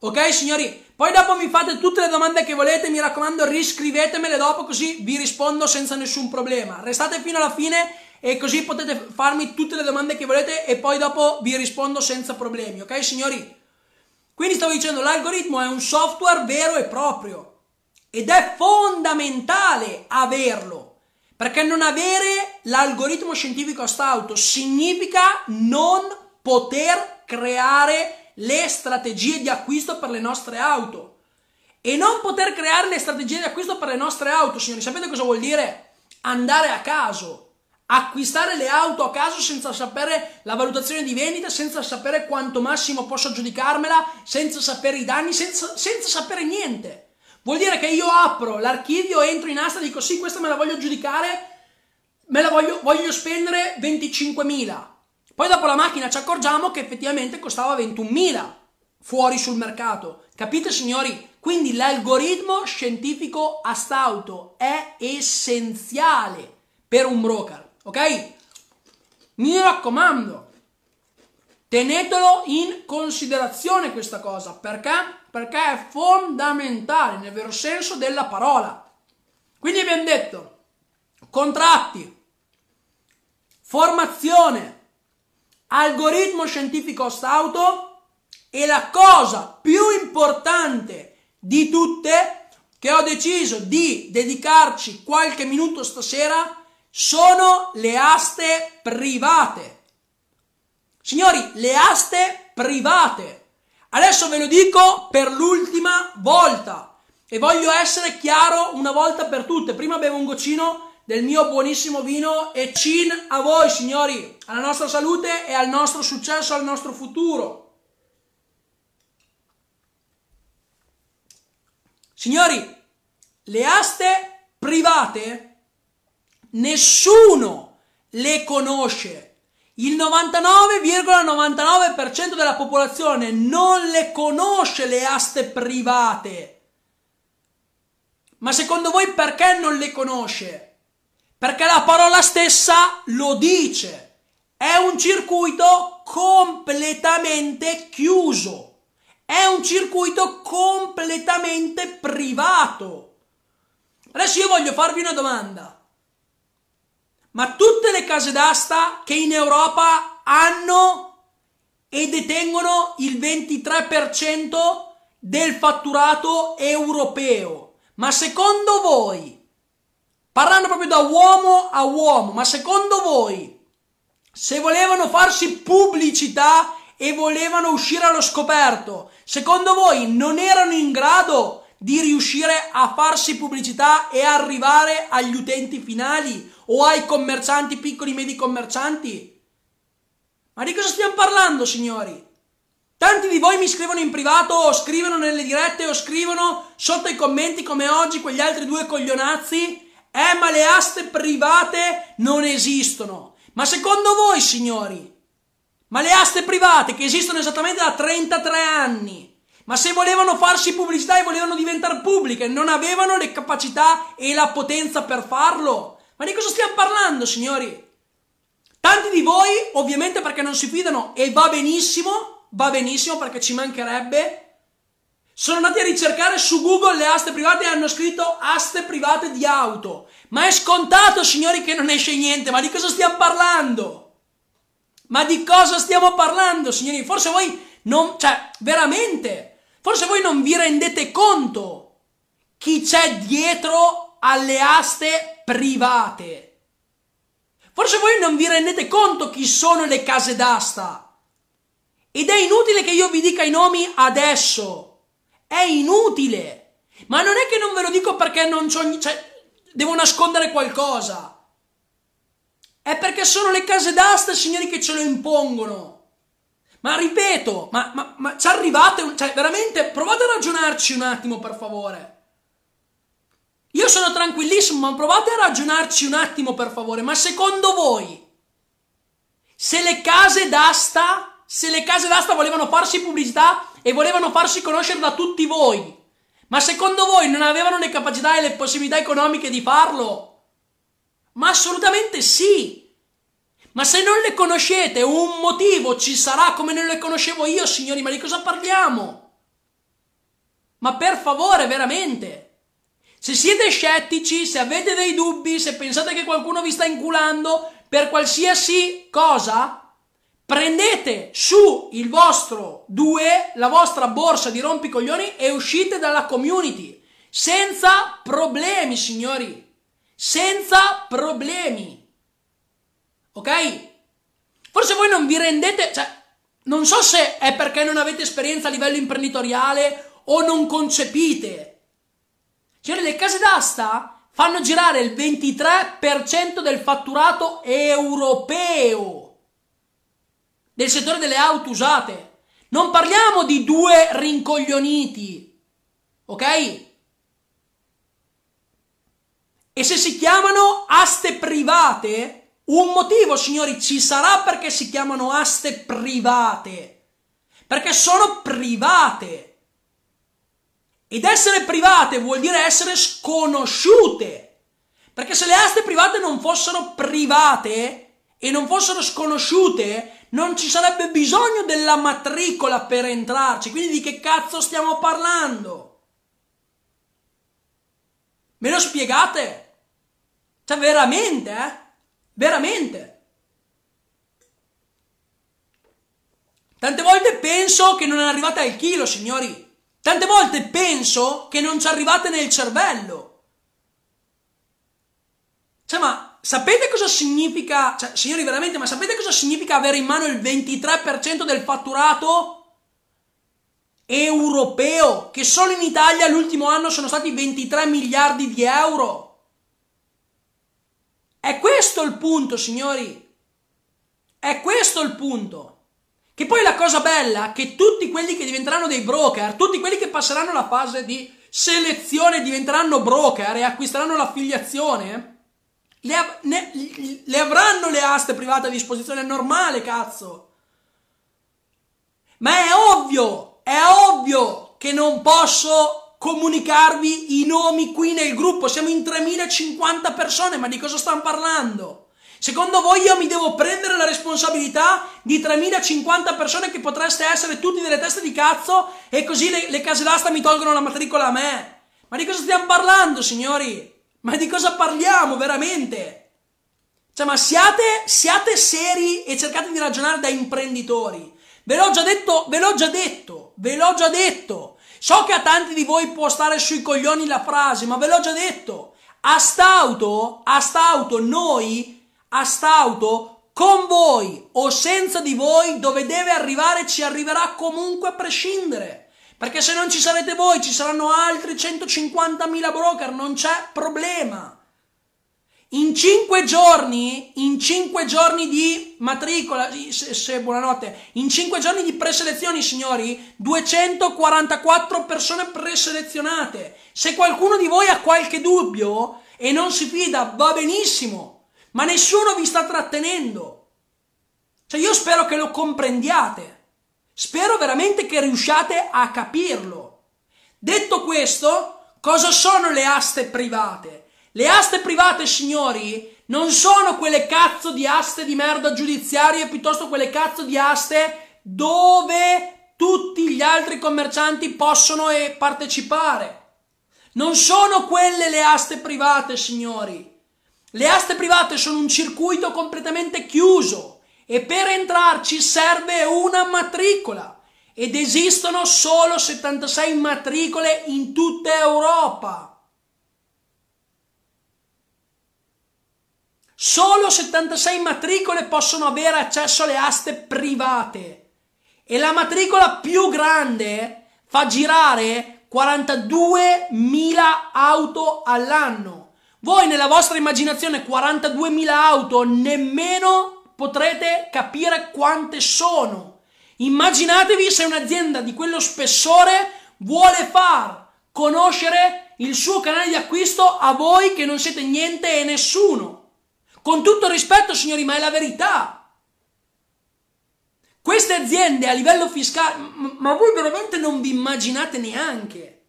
Ok, signori? Poi dopo mi fate tutte le domande che volete, mi raccomando, riscrivetemele dopo così vi rispondo senza nessun problema. Restate fino alla fine e così potete farmi tutte le domande che volete e poi dopo vi rispondo senza problemi, ok signori? Quindi stavo dicendo, l'algoritmo è un software vero e proprio ed è fondamentale averlo, perché non avere l'algoritmo scientifico a stauto significa non poter creare le strategie di acquisto per le nostre auto. E non poter creare le strategie di acquisto per le nostre auto, signori, sapete cosa vuol dire? Andare a caso acquistare le auto a caso senza sapere la valutazione di vendita, senza sapere quanto massimo posso aggiudicarmela, senza sapere i danni, senza, senza sapere niente. Vuol dire che io apro l'archivio, entro in asta e dico sì, questa me la voglio aggiudicare, me la voglio, voglio spendere 25.000. Poi dopo la macchina ci accorgiamo che effettivamente costava 21.000 fuori sul mercato. Capite signori? Quindi l'algoritmo scientifico astauto è essenziale per un broker, ok? Mi raccomando, tenetelo in considerazione questa cosa, perché? Perché è fondamentale nel vero senso della parola. Quindi abbiamo detto contratti, formazione, algoritmo scientifico astauto e la cosa più importante di tutte che ho deciso di dedicarci qualche minuto stasera sono le aste private. Signori, le aste private. Adesso ve lo dico per l'ultima volta e voglio essere chiaro una volta per tutte. Prima bevo un goccino del mio buonissimo vino e cin a voi, signori, alla nostra salute e al nostro successo, al nostro futuro. Signori, le aste private nessuno le conosce. Il 99,99% della popolazione non le conosce le aste private. Ma secondo voi perché non le conosce? Perché la parola stessa lo dice. È un circuito completamente chiuso. È un circuito completamente privato. Adesso io voglio farvi una domanda. Ma tutte le case d'asta che in Europa hanno e detengono il 23% del fatturato europeo, ma secondo voi, parlando proprio da uomo a uomo, ma secondo voi, se volevano farsi pubblicità e volevano uscire allo scoperto, secondo voi non erano in grado di riuscire a farsi pubblicità e arrivare agli utenti finali o ai commercianti, piccoli e medi commercianti? Ma di cosa stiamo parlando, signori? Tanti di voi mi scrivono in privato o scrivono nelle dirette o scrivono sotto i commenti come oggi quegli altri due coglionazzi. Eh, ma le aste private non esistono. Ma secondo voi, signori, ma le aste private che esistono esattamente da 33 anni, ma se volevano farsi pubblicità e volevano diventare pubbliche, non avevano le capacità e la potenza per farlo. Ma di cosa stiamo parlando, signori? Tanti di voi, ovviamente perché non si fidano, e va benissimo, va benissimo perché ci mancherebbe, sono andati a ricercare su Google le aste private e hanno scritto aste private di auto. Ma è scontato, signori, che non esce niente, ma di cosa stiamo parlando? Ma di cosa stiamo parlando, signori? Forse voi non, cioè, veramente, forse voi non vi rendete conto chi c'è dietro alle aste private. Forse voi non vi rendete conto chi sono le case d'asta. Ed è inutile che io vi dica i nomi adesso. È inutile. Ma non è che non ve lo dico perché non c'ho, cioè, devo nascondere qualcosa. È perché sono le case d'asta, signori, che ce lo impongono. Ma ripeto, ma, ma, ma ci arrivate, cioè veramente provate a ragionarci un attimo per favore. Io sono tranquillissimo, ma provate a ragionarci un attimo per favore. Ma secondo voi, se le case d'asta, se le case d'asta volevano farsi pubblicità e volevano farsi conoscere da tutti voi, ma secondo voi non avevano le capacità e le possibilità economiche di farlo? Ma assolutamente sì. Ma se non le conoscete, un motivo ci sarà come non le conoscevo io, signori, ma di cosa parliamo? Ma per favore, veramente. Se siete scettici, se avete dei dubbi, se pensate che qualcuno vi sta inculando per qualsiasi cosa, prendete su il vostro 2, la vostra borsa di rompicoglioni e uscite dalla community. Senza problemi, signori senza problemi. Ok? Forse voi non vi rendete, cioè, non so se è perché non avete esperienza a livello imprenditoriale o non concepite. Cioè, le case d'asta fanno girare il 23% del fatturato europeo del settore delle auto usate. Non parliamo di due rincoglioniti, ok? E se si chiamano aste private, un motivo, signori, ci sarà perché si chiamano aste private. Perché sono private. Ed essere private vuol dire essere sconosciute. Perché se le aste private non fossero private e non fossero sconosciute, non ci sarebbe bisogno della matricola per entrarci. Quindi di che cazzo stiamo parlando? Me lo spiegate? Cioè veramente, eh? Veramente. Tante volte penso che non è arrivata al chilo, signori. Tante volte penso che non ci arrivate nel cervello. Cioè, ma sapete cosa significa, cioè, signori, veramente, ma sapete cosa significa avere in mano il 23% del fatturato europeo? Che solo in Italia l'ultimo anno sono stati 23 miliardi di euro. È questo il punto, signori. È questo il punto. Che poi la cosa bella è che tutti quelli che diventeranno dei broker, tutti quelli che passeranno la fase di selezione diventeranno broker e acquisteranno l'affiliazione, le, av- ne- le avranno le aste private a disposizione, è normale, cazzo. Ma è ovvio, è ovvio che non posso comunicarvi i nomi qui nel gruppo. Siamo in 3050 persone, ma di cosa stanno parlando? Secondo voi io mi devo prendere la responsabilità di 3050 persone che potreste essere tutti delle teste di cazzo e così le, le case d'asta mi tolgono la matricola a me? Ma di cosa stiamo parlando, signori? Ma di cosa parliamo veramente? Cioè, ma siate, siate seri e cercate di ragionare da imprenditori. Ve l'ho già detto, ve l'ho già detto, ve l'ho già detto. So che a tanti di voi può stare sui coglioni la frase, ma ve l'ho già detto. A st'auto, a st'auto noi a st'auto con voi o senza di voi dove deve arrivare ci arriverà comunque a prescindere. Perché se non ci sarete voi ci saranno altri 150.000 broker, non c'è problema. In cinque giorni, in cinque giorni di matricola, se, se, buonanotte, in cinque giorni di preselezioni, signori, 244 persone preselezionate. Se qualcuno di voi ha qualche dubbio e non si fida, va benissimo ma nessuno vi sta trattenendo. Cioè io spero che lo comprendiate, spero veramente che riusciate a capirlo. Detto questo, cosa sono le aste private? Le aste private, signori, non sono quelle cazzo di aste di merda giudiziarie, piuttosto quelle cazzo di aste dove tutti gli altri commercianti possono partecipare. Non sono quelle le aste private, signori. Le aste private sono un circuito completamente chiuso e per entrarci serve una matricola ed esistono solo 76 matricole in tutta Europa. Solo 76 matricole possono avere accesso alle aste private e la matricola più grande fa girare 42.000 auto all'anno. Voi nella vostra immaginazione 42.000 auto nemmeno potrete capire quante sono. Immaginatevi se un'azienda di quello spessore vuole far conoscere il suo canale di acquisto a voi che non siete niente e nessuno. Con tutto rispetto, signori, ma è la verità. Queste aziende a livello fiscale, ma voi veramente non vi immaginate neanche.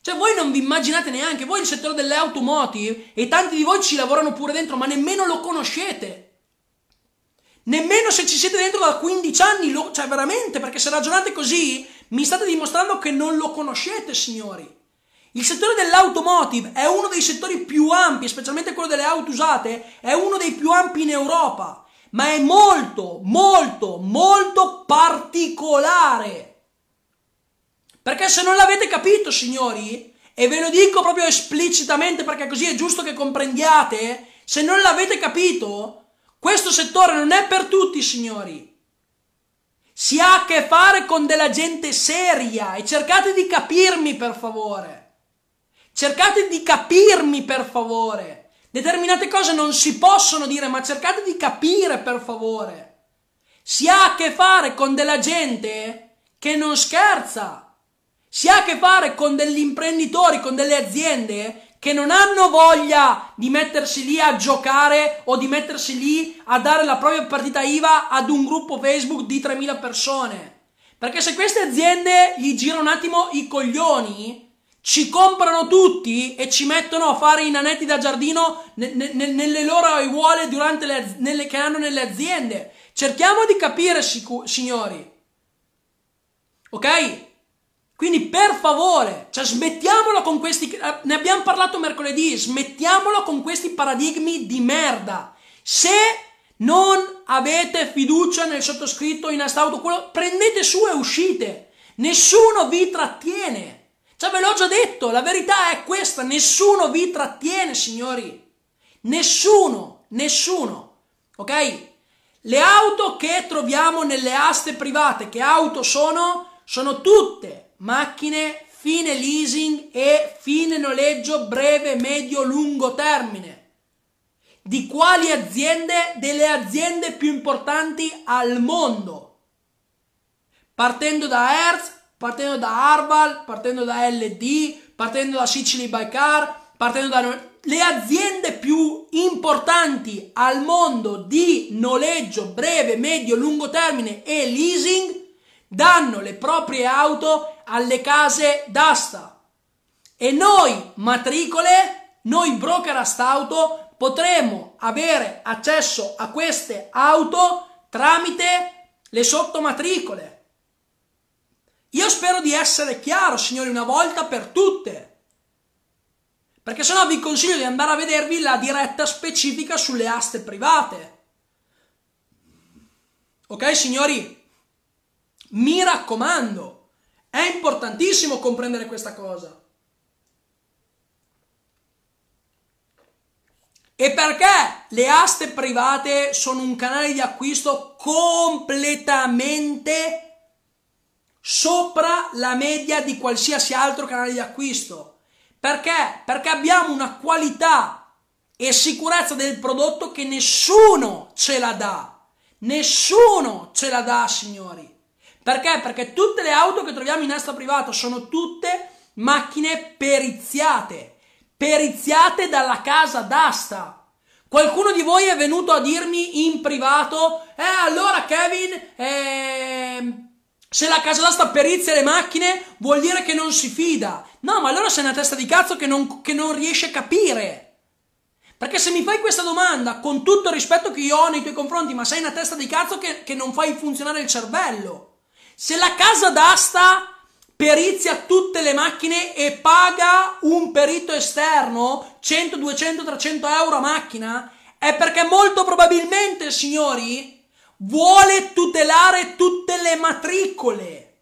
Cioè voi non vi immaginate neanche, voi il settore delle automotive e tanti di voi ci lavorano pure dentro, ma nemmeno lo conoscete. Nemmeno se ci siete dentro da 15 anni, lo, cioè veramente, perché se ragionate così mi state dimostrando che non lo conoscete, signori. Il settore dell'automotive è uno dei settori più ampi, specialmente quello delle auto usate, è uno dei più ampi in Europa, ma è molto, molto, molto particolare. Perché se non l'avete capito, signori, e ve lo dico proprio esplicitamente perché così è giusto che comprendiate, se non l'avete capito, questo settore non è per tutti, signori. Si ha a che fare con della gente seria e cercate di capirmi per favore. Cercate di capirmi per favore. Determinate cose non si possono dire, ma cercate di capire per favore. Si ha a che fare con della gente che non scherza. Si ha a che fare con degli imprenditori, con delle aziende che non hanno voglia di mettersi lì a giocare o di mettersi lì a dare la propria partita IVA ad un gruppo Facebook di 3.000 persone. Perché se queste aziende gli girano un attimo i coglioni, ci comprano tutti e ci mettono a fare i nanetti da giardino ne, ne, nelle loro aiuole le, nelle, che hanno nelle aziende. Cerchiamo di capire, signori. Ok? Quindi per favore, cioè smettiamolo con questi, eh, ne abbiamo parlato mercoledì, smettiamolo con questi paradigmi di merda. Se non avete fiducia nel sottoscritto in astauto, quello, prendete su e uscite. Nessuno vi trattiene. Cioè ve l'ho già detto, la verità è questa, nessuno vi trattiene, signori. Nessuno, nessuno. Ok? Le auto che troviamo nelle aste private, che auto sono? Sono tutte macchine fine leasing e fine noleggio breve, medio, lungo termine. Di quali aziende? Delle aziende più importanti al mondo. Partendo da Hertz, partendo da Arval, partendo da LD, partendo da Sicily by Car, partendo da le aziende più importanti al mondo di noleggio breve, medio, lungo termine e leasing danno le proprie auto alle case d'asta. E noi, matricole, noi broker astauto, potremo avere accesso a queste auto tramite le sottomatricole. Io spero di essere chiaro, signori, una volta per tutte. Perché sennò vi consiglio di andare a vedervi la diretta specifica sulle aste private. Ok, signori? Mi raccomando, è importantissimo comprendere questa cosa. E perché le aste private sono un canale di acquisto completamente sopra la media di qualsiasi altro canale di acquisto? Perché? Perché abbiamo una qualità e sicurezza del prodotto che nessuno ce la dà. Nessuno ce la dà, signori. Perché? Perché tutte le auto che troviamo in asta privata sono tutte macchine periziate, periziate dalla casa d'asta. Qualcuno di voi è venuto a dirmi in privato, eh allora Kevin, eh, se la casa d'asta perizia le macchine vuol dire che non si fida. No, ma allora sei una testa di cazzo che non, che non riesce a capire. Perché se mi fai questa domanda, con tutto il rispetto che io ho nei tuoi confronti, ma sei una testa di cazzo che, che non fai funzionare il cervello. Se la casa d'asta perizia tutte le macchine e paga un perito esterno 100, 200, 300 euro a macchina, è perché molto probabilmente, signori, vuole tutelare tutte le matricole.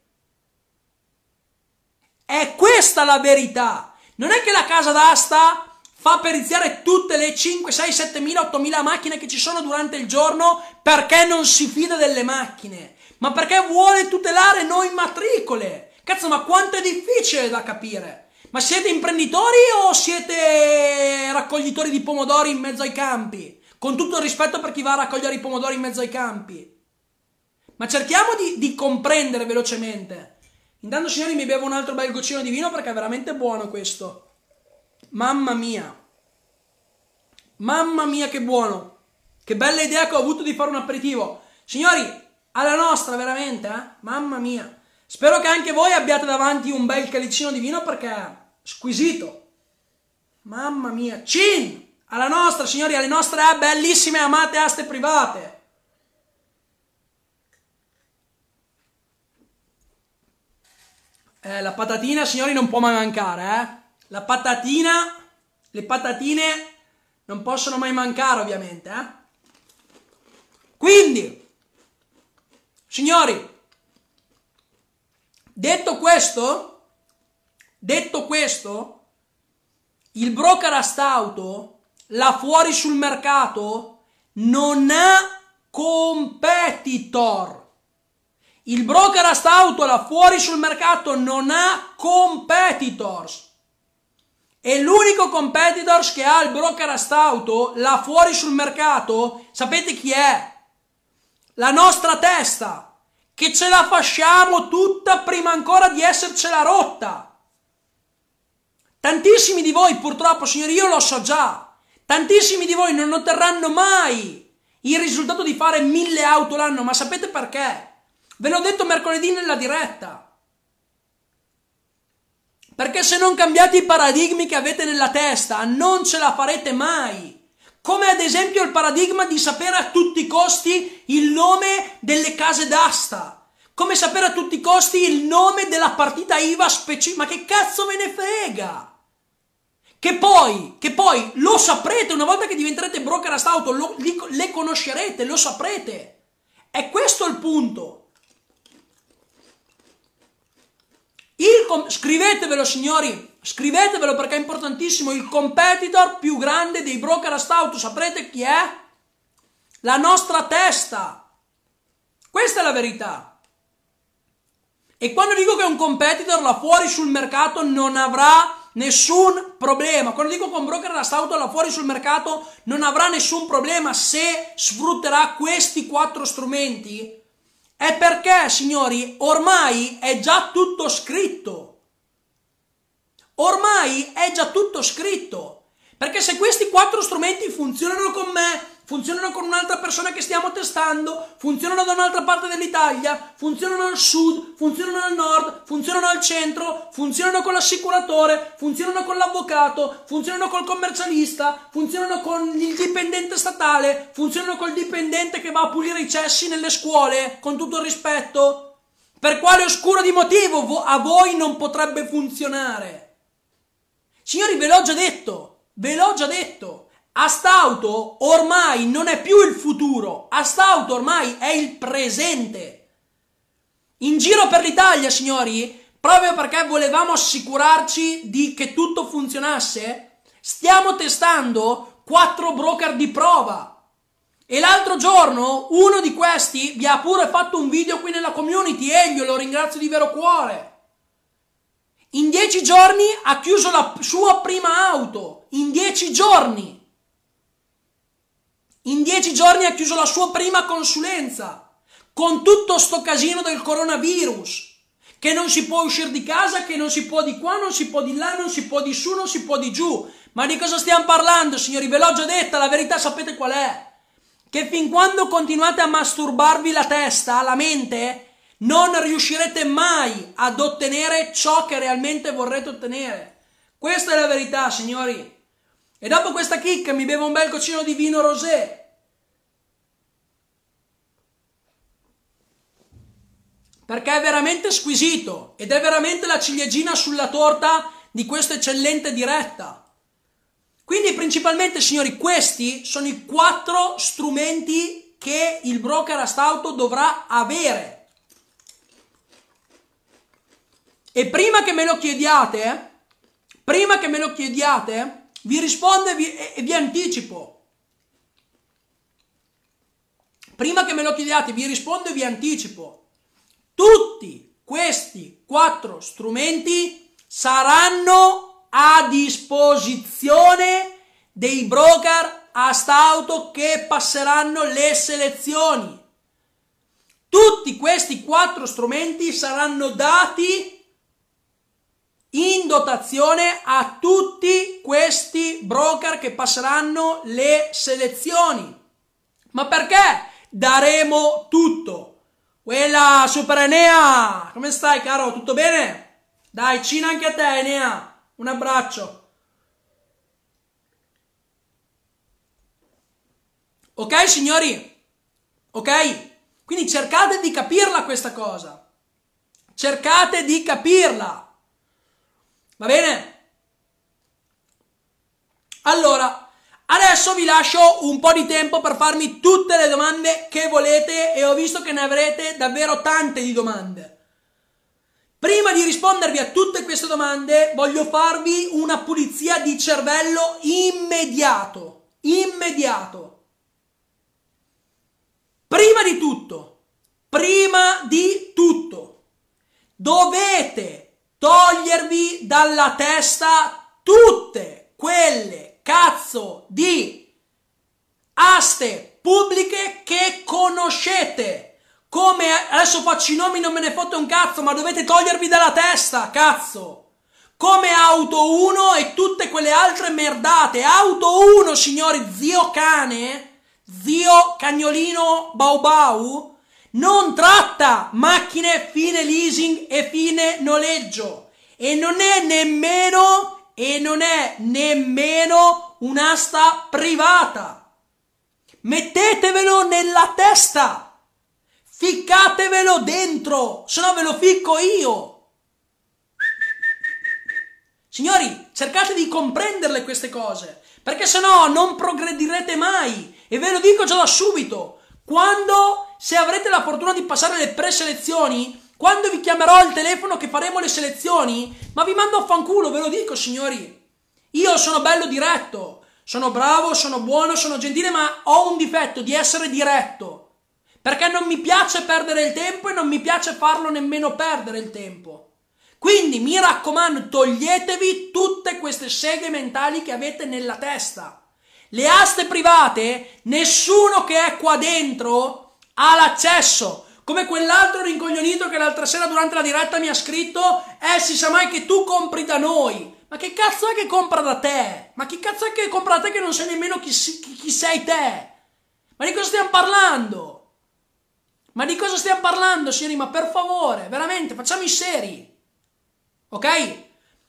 È questa la verità. Non è che la casa d'asta fa periziare tutte le 5, 6, 7 mila, 8 mila macchine che ci sono durante il giorno perché non si fida delle macchine ma perché vuole tutelare noi matricole. Cazzo, ma quanto è difficile da capire. Ma siete imprenditori o siete raccoglitori di pomodori in mezzo ai campi? Con tutto il rispetto per chi va a raccogliere i pomodori in mezzo ai campi. Ma cerchiamo di, di comprendere velocemente. Intanto, signori, mi bevo un altro bel goccino di vino perché è veramente buono questo. Mamma mia. Mamma mia, che buono. Che bella idea che ho avuto di fare un aperitivo. Signori, alla nostra veramente, eh? Mamma mia. Spero che anche voi abbiate davanti un bel calicino di vino perché è squisito. Mamma mia. Cin! Alla nostra, signori, alle nostre bellissime amate aste private. Eh, la patatina, signori, non può mai mancare, eh? La patatina, le patatine non possono mai mancare, ovviamente, eh? Quindi, Signori, detto questo, detto questo, il broker astauto, là fuori sul mercato, non ha competitor. Il broker astauto là fuori sul mercato non ha competitors. E l'unico competitor che ha il brokerage auto là fuori sul mercato, sapete chi è? La nostra testa, che ce la fasciamo tutta prima ancora di essercela rotta. Tantissimi di voi, purtroppo, signori, io lo so già, tantissimi di voi non otterranno mai il risultato di fare mille auto l'anno, ma sapete perché? Ve l'ho detto mercoledì nella diretta. Perché se non cambiate i paradigmi che avete nella testa, non ce la farete mai. Come ad esempio il paradigma di sapere a tutti i costi il nome delle case d'asta. Come sapere a tutti i costi il nome della partita IVA specifica. Ma che cazzo ve ne frega? Che poi, che poi lo saprete una volta che diventerete broker a auto, lo, li, le conoscerete, lo saprete. È questo il punto. Il, scrivetevelo signori, scrivetevelo perché è importantissimo, il competitor più grande dei broker a auto, saprete chi è? La nostra testa. Questa è la verità. E quando dico che un competitor là fuori sul mercato non avrà nessun problema. Quando dico un broker auto là fuori sul mercato non avrà nessun problema se sfrutterà questi quattro strumenti, è perché, signori, ormai è già tutto scritto. Ormai è già tutto scritto. Perché se questi quattro strumenti funzionano con me, funzionano con un'altra persona che stiamo testando, funzionano da un'altra parte dell'Italia, funzionano al sud, funzionano al nord, funzionano al centro, funzionano con l'assicuratore, funzionano con l'avvocato, funzionano col commercialista, funzionano con il dipendente statale, funzionano col dipendente che va a pulire i cessi nelle scuole, con tutto il rispetto. Per quale oscuro di motivo a voi non potrebbe funzionare? Signori, ve l'ho già detto, ve l'ho già detto. Astauto ormai non è più il futuro, Astauto ormai è il presente. In giro per l'Italia, signori, proprio perché volevamo assicurarci di che tutto funzionasse, stiamo testando quattro broker di prova. E l'altro giorno uno di questi vi ha pure fatto un video qui nella community e io lo ringrazio di vero cuore. In dieci giorni ha chiuso la sua prima auto. In dieci giorni. In dieci giorni ha chiuso la sua prima consulenza, con tutto sto casino del coronavirus, che non si può uscire di casa, che non si può di qua, non si può di là, non si può di su, non si può di giù. Ma di cosa stiamo parlando, signori? Ve l'ho già detta, la verità sapete qual è? Che fin quando continuate a masturbarvi la testa, la mente, non riuscirete mai ad ottenere ciò che realmente vorrete ottenere. Questa è la verità, signori. E dopo questa chicca mi bevo un bel cocino di vino rosé. Perché è veramente squisito ed è veramente la ciliegina sulla torta di questa eccellente diretta. Quindi principalmente, signori, questi sono i quattro strumenti che il broker astauto dovrà avere. E prima che me lo chiediate, prima che me lo chiediate, vi rispondo e vi, e vi anticipo. Prima che me lo chiediate, vi rispondo e vi anticipo. Tutti questi quattro strumenti saranno a disposizione dei broker a stauto che passeranno le selezioni. Tutti questi quattro strumenti saranno dati in dotazione a tutti questi broker che passeranno le selezioni. Ma perché daremo tutto? Quella Super Enea, come stai caro? Tutto bene? Dai, cina anche a te Enea, un abbraccio. Ok signori? Ok? Quindi cercate di capirla questa cosa. Cercate di capirla. Va bene? Allora, adesso vi lascio un po' di tempo per farmi tutte le domande che volete e ho visto che ne avrete davvero tante di domande. Prima di rispondervi a tutte queste domande, voglio farvi una pulizia di cervello immediato. Immediato. Prima di tutto, prima di tutto, dovete togliervi dalla testa tutte quelle cazzo di aste pubbliche che conoscete. Come adesso faccio i nomi, non me ne fotte un cazzo, ma dovete togliervi dalla testa, cazzo. Come Auto 1 e tutte quelle altre merdate. Auto 1, signori, zio cane, zio cagnolino Bau Bau, non tratta macchine fine leasing e fine noleggio. E non è nemmeno, e non è nemmeno un'asta privata. Mettetevelo nella testa. Ficcatevelo dentro, se no ve lo ficco io. Signori, cercate di comprenderle queste cose, perché se no non progredirete mai. E ve lo dico già da subito. Quando, se avrete la fortuna di passare le preselezioni, quando vi chiamerò al telefono che faremo le selezioni, ma vi mando a fanculo, ve lo dico, signori. Io sono bello diretto, sono bravo, sono buono, sono gentile, ma ho un difetto di essere diretto perché non mi piace perdere il tempo e non mi piace farlo nemmeno perdere il tempo. Quindi mi raccomando, toglietevi tutte queste seghe mentali che avete nella testa. Le aste private, nessuno che è qua dentro ha l'accesso. Come quell'altro rincoglionito che l'altra sera durante la diretta mi ha scritto, eh si sa mai che tu compri da noi. Ma che cazzo è che compra da te? Ma che cazzo è che compra da te che non sai nemmeno chi, chi, chi sei te? Ma di cosa stiamo parlando? Ma di cosa stiamo parlando, signori? Ma per favore, veramente, facciamo i seri. Ok?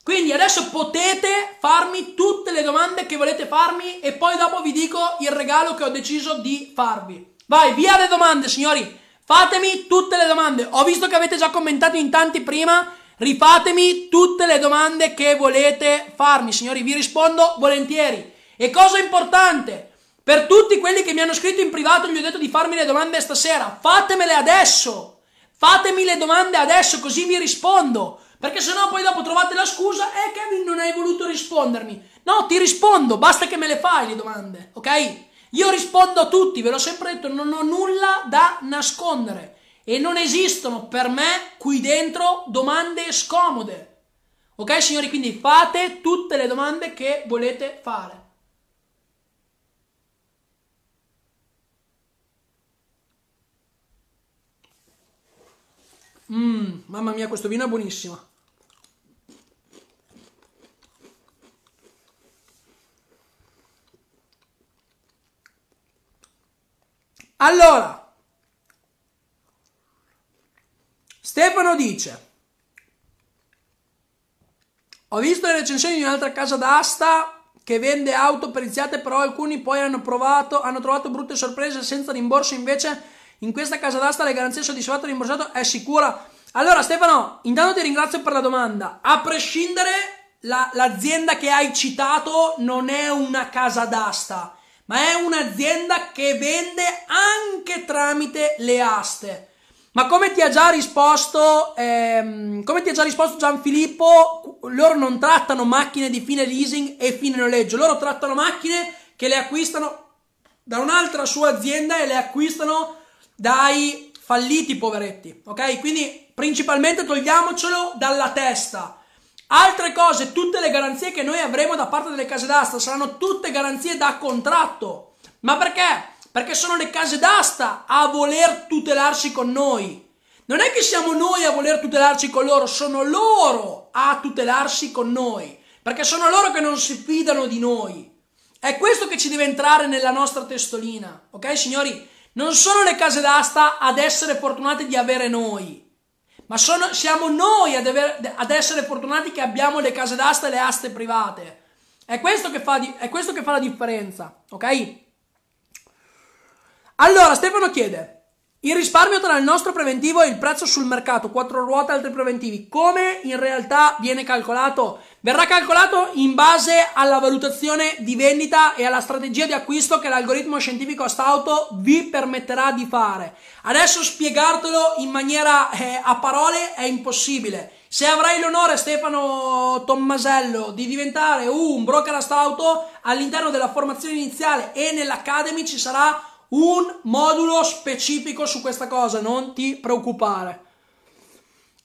Quindi adesso potete farmi tutte le domande che volete farmi e poi dopo vi dico il regalo che ho deciso di farvi. Vai, via le domande, signori. Fatemi tutte le domande. Ho visto che avete già commentato in tanti prima. Rifatemi tutte le domande che volete farmi, signori. Vi rispondo volentieri. E cosa importante? Per tutti quelli che mi hanno scritto in privato gli ho detto di farmi le domande stasera. Fatemele adesso. Fatemi le domande adesso così vi rispondo. Perché sennò poi dopo trovate la scusa eh, Kevin non hai voluto rispondermi. No, ti rispondo, basta che me le fai le domande, ok? Io rispondo a tutti, ve l'ho sempre detto, non ho nulla da nascondere e non esistono per me qui dentro domande scomode. Ok signori, quindi fate tutte le domande che volete fare. Mmm, mamma mia, questo vino è buonissimo. Allora, Stefano dice, ho visto le recensioni di un'altra casa d'asta che vende auto periziate, però alcuni poi hanno provato, hanno trovato brutte sorprese senza rimborso invece in questa casa d'asta le garanzie soddisfatto rimborsato è sicura? Allora Stefano, intanto ti ringrazio per la domanda. A prescindere, la, l'azienda che hai citato non è una casa d'asta, ma è un'azienda che vende anche tramite le aste. Ma come ti ha già risposto, ehm, come ti ha già risposto Gianfilippo, loro non trattano macchine di fine leasing e fine noleggio, loro trattano macchine che le acquistano da un'altra sua azienda e le acquistano dai falliti poveretti, ok? Quindi principalmente togliamocelo dalla testa. Altre cose, tutte le garanzie che noi avremo da parte delle case d'asta saranno tutte garanzie da contratto. Ma perché? Perché sono le case d'asta a voler tutelarsi con noi. Non è che siamo noi a voler tutelarci con loro, sono loro a tutelarsi con noi. Perché sono loro che non si fidano di noi. È questo che ci deve entrare nella nostra testolina, ok signori? Non sono le case d'asta ad essere fortunate di avere noi, ma sono, siamo noi ad, aver, ad, essere fortunati che abbiamo le case d'asta e le aste private. È questo che fa, è questo che fa la differenza, ok? Allora, Stefano chiede, il risparmio tra il nostro preventivo e il prezzo sul mercato, quattro ruote e altri preventivi, come in realtà viene calcolato? Verrà calcolato in base alla valutazione di vendita e alla strategia di acquisto che l'algoritmo scientifico Astauto vi permetterà di fare. Adesso spiegartelo in maniera eh, a parole è impossibile. Se avrai l'onore, Stefano Tommasello, di diventare un broker Astauto, all'interno della formazione iniziale e nell'Academy ci sarà un modulo specifico su questa cosa, non ti preoccupare.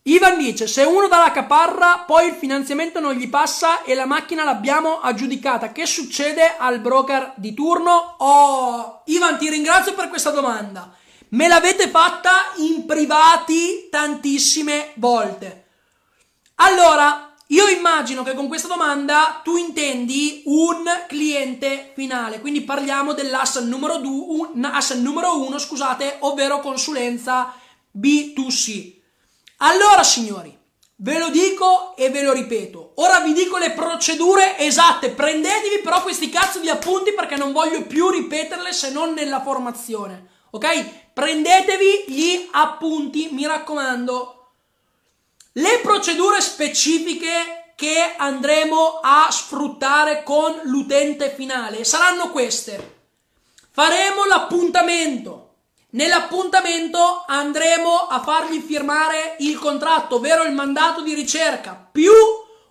Ivan dice: Se uno dà la caparra, poi il finanziamento non gli passa e la macchina l'abbiamo aggiudicata. Che succede al broker di turno? Oh, Ivan, ti ringrazio per questa domanda. Me l'avete fatta in privati tantissime volte. Allora, io immagino che con questa domanda tu intendi un cliente finale, quindi parliamo dell'asset numero 2, asset numero 1, scusate, ovvero consulenza B2C. Allora, signori, ve lo dico e ve lo ripeto. Ora vi dico le procedure esatte. Prendetevi però questi cazzo di appunti perché non voglio più ripeterle se non nella formazione. Ok? Prendetevi gli appunti, mi raccomando. Le procedure specifiche che andremo a sfruttare con l'utente finale saranno queste. Faremo l'appuntamento Nell'appuntamento andremo a fargli firmare il contratto, ovvero il mandato di ricerca, più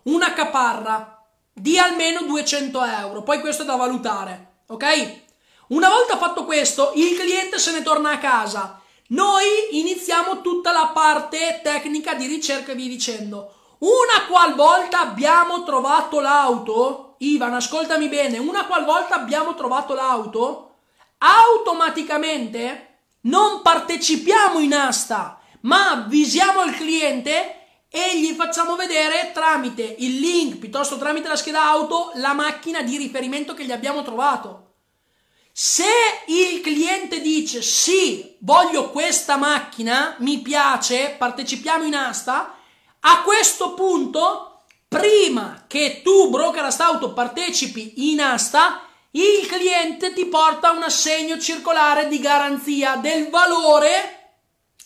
una caparra di almeno 200 euro. Poi questo è da valutare, ok? Una volta fatto questo, il cliente se ne torna a casa. Noi iniziamo tutta la parte tecnica di ricerca via dicendo. Una qualvolta abbiamo trovato l'auto, Ivan, ascoltami bene, una qualvolta abbiamo trovato l'auto, automaticamente non partecipiamo in asta, ma avvisiamo il cliente e gli facciamo vedere tramite il link piuttosto tramite la scheda auto la macchina di riferimento che gli abbiamo trovato. Se il cliente dice sì, voglio questa macchina, mi piace, partecipiamo in asta, a questo punto, prima che tu, broker auto, partecipi in asta, il cliente ti porta un assegno circolare di garanzia del valore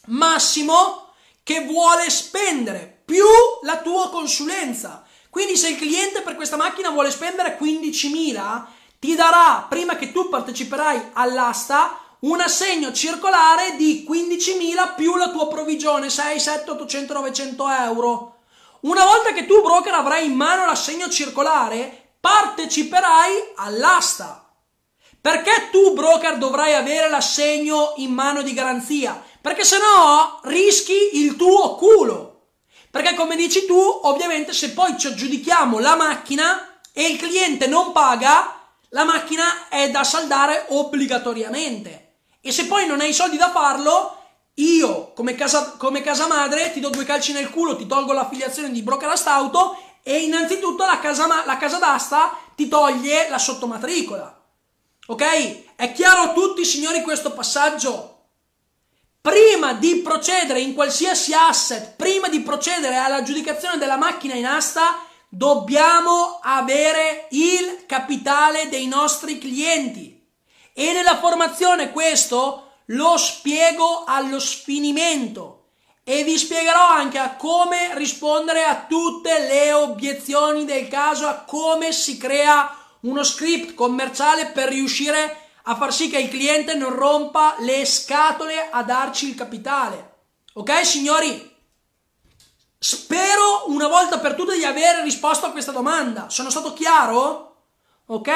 massimo che vuole spendere più la tua consulenza. Quindi se il cliente per questa macchina vuole spendere 15.000, ti darà, prima che tu parteciperai all'asta, un assegno circolare di 15.000 più la tua provvigione, 6, 7, 800, 900 euro. Una volta che tu, broker, avrai in mano l'assegno circolare, parteciperai all'asta. Perché tu, broker, dovrai avere l'assegno in mano di garanzia? Perché se no rischi il tuo culo. Perché come dici tu, ovviamente se poi ci aggiudichiamo la macchina e il cliente non paga, la macchina è da saldare obbligatoriamente. E se poi non hai i soldi da farlo, io come casa, come casa madre ti do due calci nel culo, ti tolgo l'affiliazione di broker auto e innanzitutto la casa, la casa d'asta ti toglie la sottomatricola. Ok? È chiaro a tutti, signori, questo passaggio? Prima di procedere in qualsiasi asset, prima di procedere all'aggiudicazione della macchina in asta, dobbiamo avere il capitale dei nostri clienti. E nella formazione questo lo spiego allo sfinimento e vi spiegherò anche a come rispondere a tutte le obiezioni del caso, a come si crea uno script commerciale per riuscire a far sì che il cliente non rompa le scatole a darci il capitale. Ok, signori? Spero una volta per tutte di aver risposto a questa domanda. Sono stato chiaro? Ok.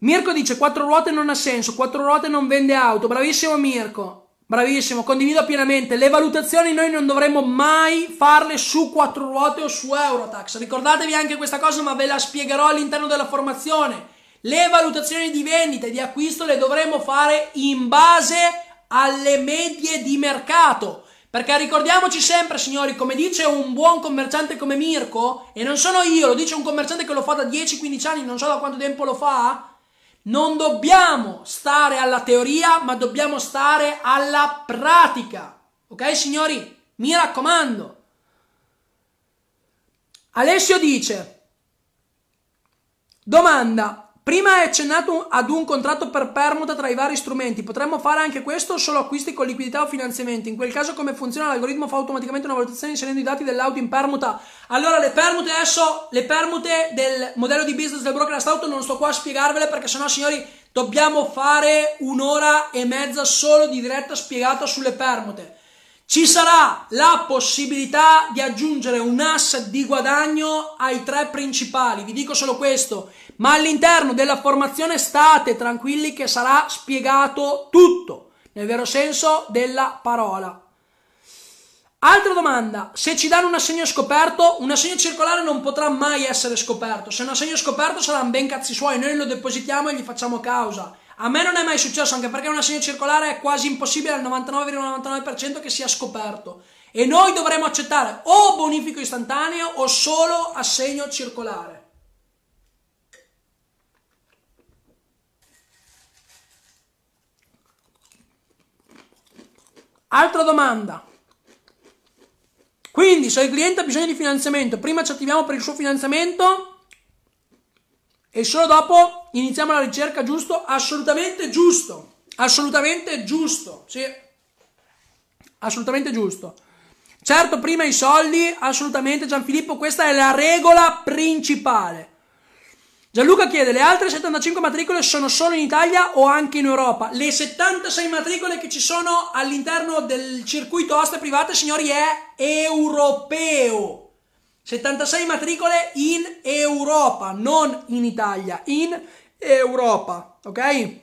Mirko dice quattro ruote non ha senso, quattro ruote non vende auto. Bravissimo Mirko. Bravissimo, condivido pienamente. Le valutazioni noi non dovremmo mai farle su quattro ruote o su Eurotax. Ricordatevi anche questa cosa, ma ve la spiegherò all'interno della formazione. Le valutazioni di vendita e di acquisto le dovremo fare in base alle medie di mercato. Perché ricordiamoci sempre, signori, come dice un buon commerciante come Mirko, e non sono io, lo dice un commerciante che lo fa da 10-15 anni, non so da quanto tempo lo fa, non dobbiamo stare alla teoria, ma dobbiamo stare alla pratica. Ok, signori? Mi raccomando. Alessio dice: Domanda. Prima hai accennato ad un contratto per permuta tra i vari strumenti. Potremmo fare anche questo solo acquisti con liquidità o finanziamenti? In quel caso come funziona? L'algoritmo fa automaticamente una valutazione inserendo i dati dell'auto in permuta. Allora le permute adesso, le permute del modello di business del broker auto non sto qua a spiegarvele perché sennò signori dobbiamo fare un'ora e mezza solo di diretta spiegata sulle permute. Ci sarà la possibilità di aggiungere un asset di guadagno ai tre principali, vi dico solo questo, ma all'interno della formazione state tranquilli che sarà spiegato tutto, nel vero senso della parola. Altra domanda, se ci danno un assegno scoperto, un assegno circolare non potrà mai essere scoperto, se un assegno scoperto saranno ben cazzi suoi, noi lo depositiamo e gli facciamo causa. A me non è mai successo, anche perché un assegno circolare è quasi impossibile al 99,99% che sia scoperto. E noi dovremo accettare o bonifico istantaneo o solo assegno circolare. Altra domanda. Quindi, se il cliente ha bisogno di finanziamento, prima ci attiviamo per il suo finanziamento e solo dopo iniziamo la ricerca, giusto? Assolutamente giusto. Assolutamente giusto. Sì. Assolutamente giusto. Certo, prima i soldi, assolutamente Gianfilippo, questa è la regola principale. Gianluca chiede, le altre 75 matricole sono solo in Italia o anche in Europa? Le 76 matricole che ci sono all'interno del circuito aste private, signori, è europeo. 76 matricole in Europa, non in Italia, in Europa, ok?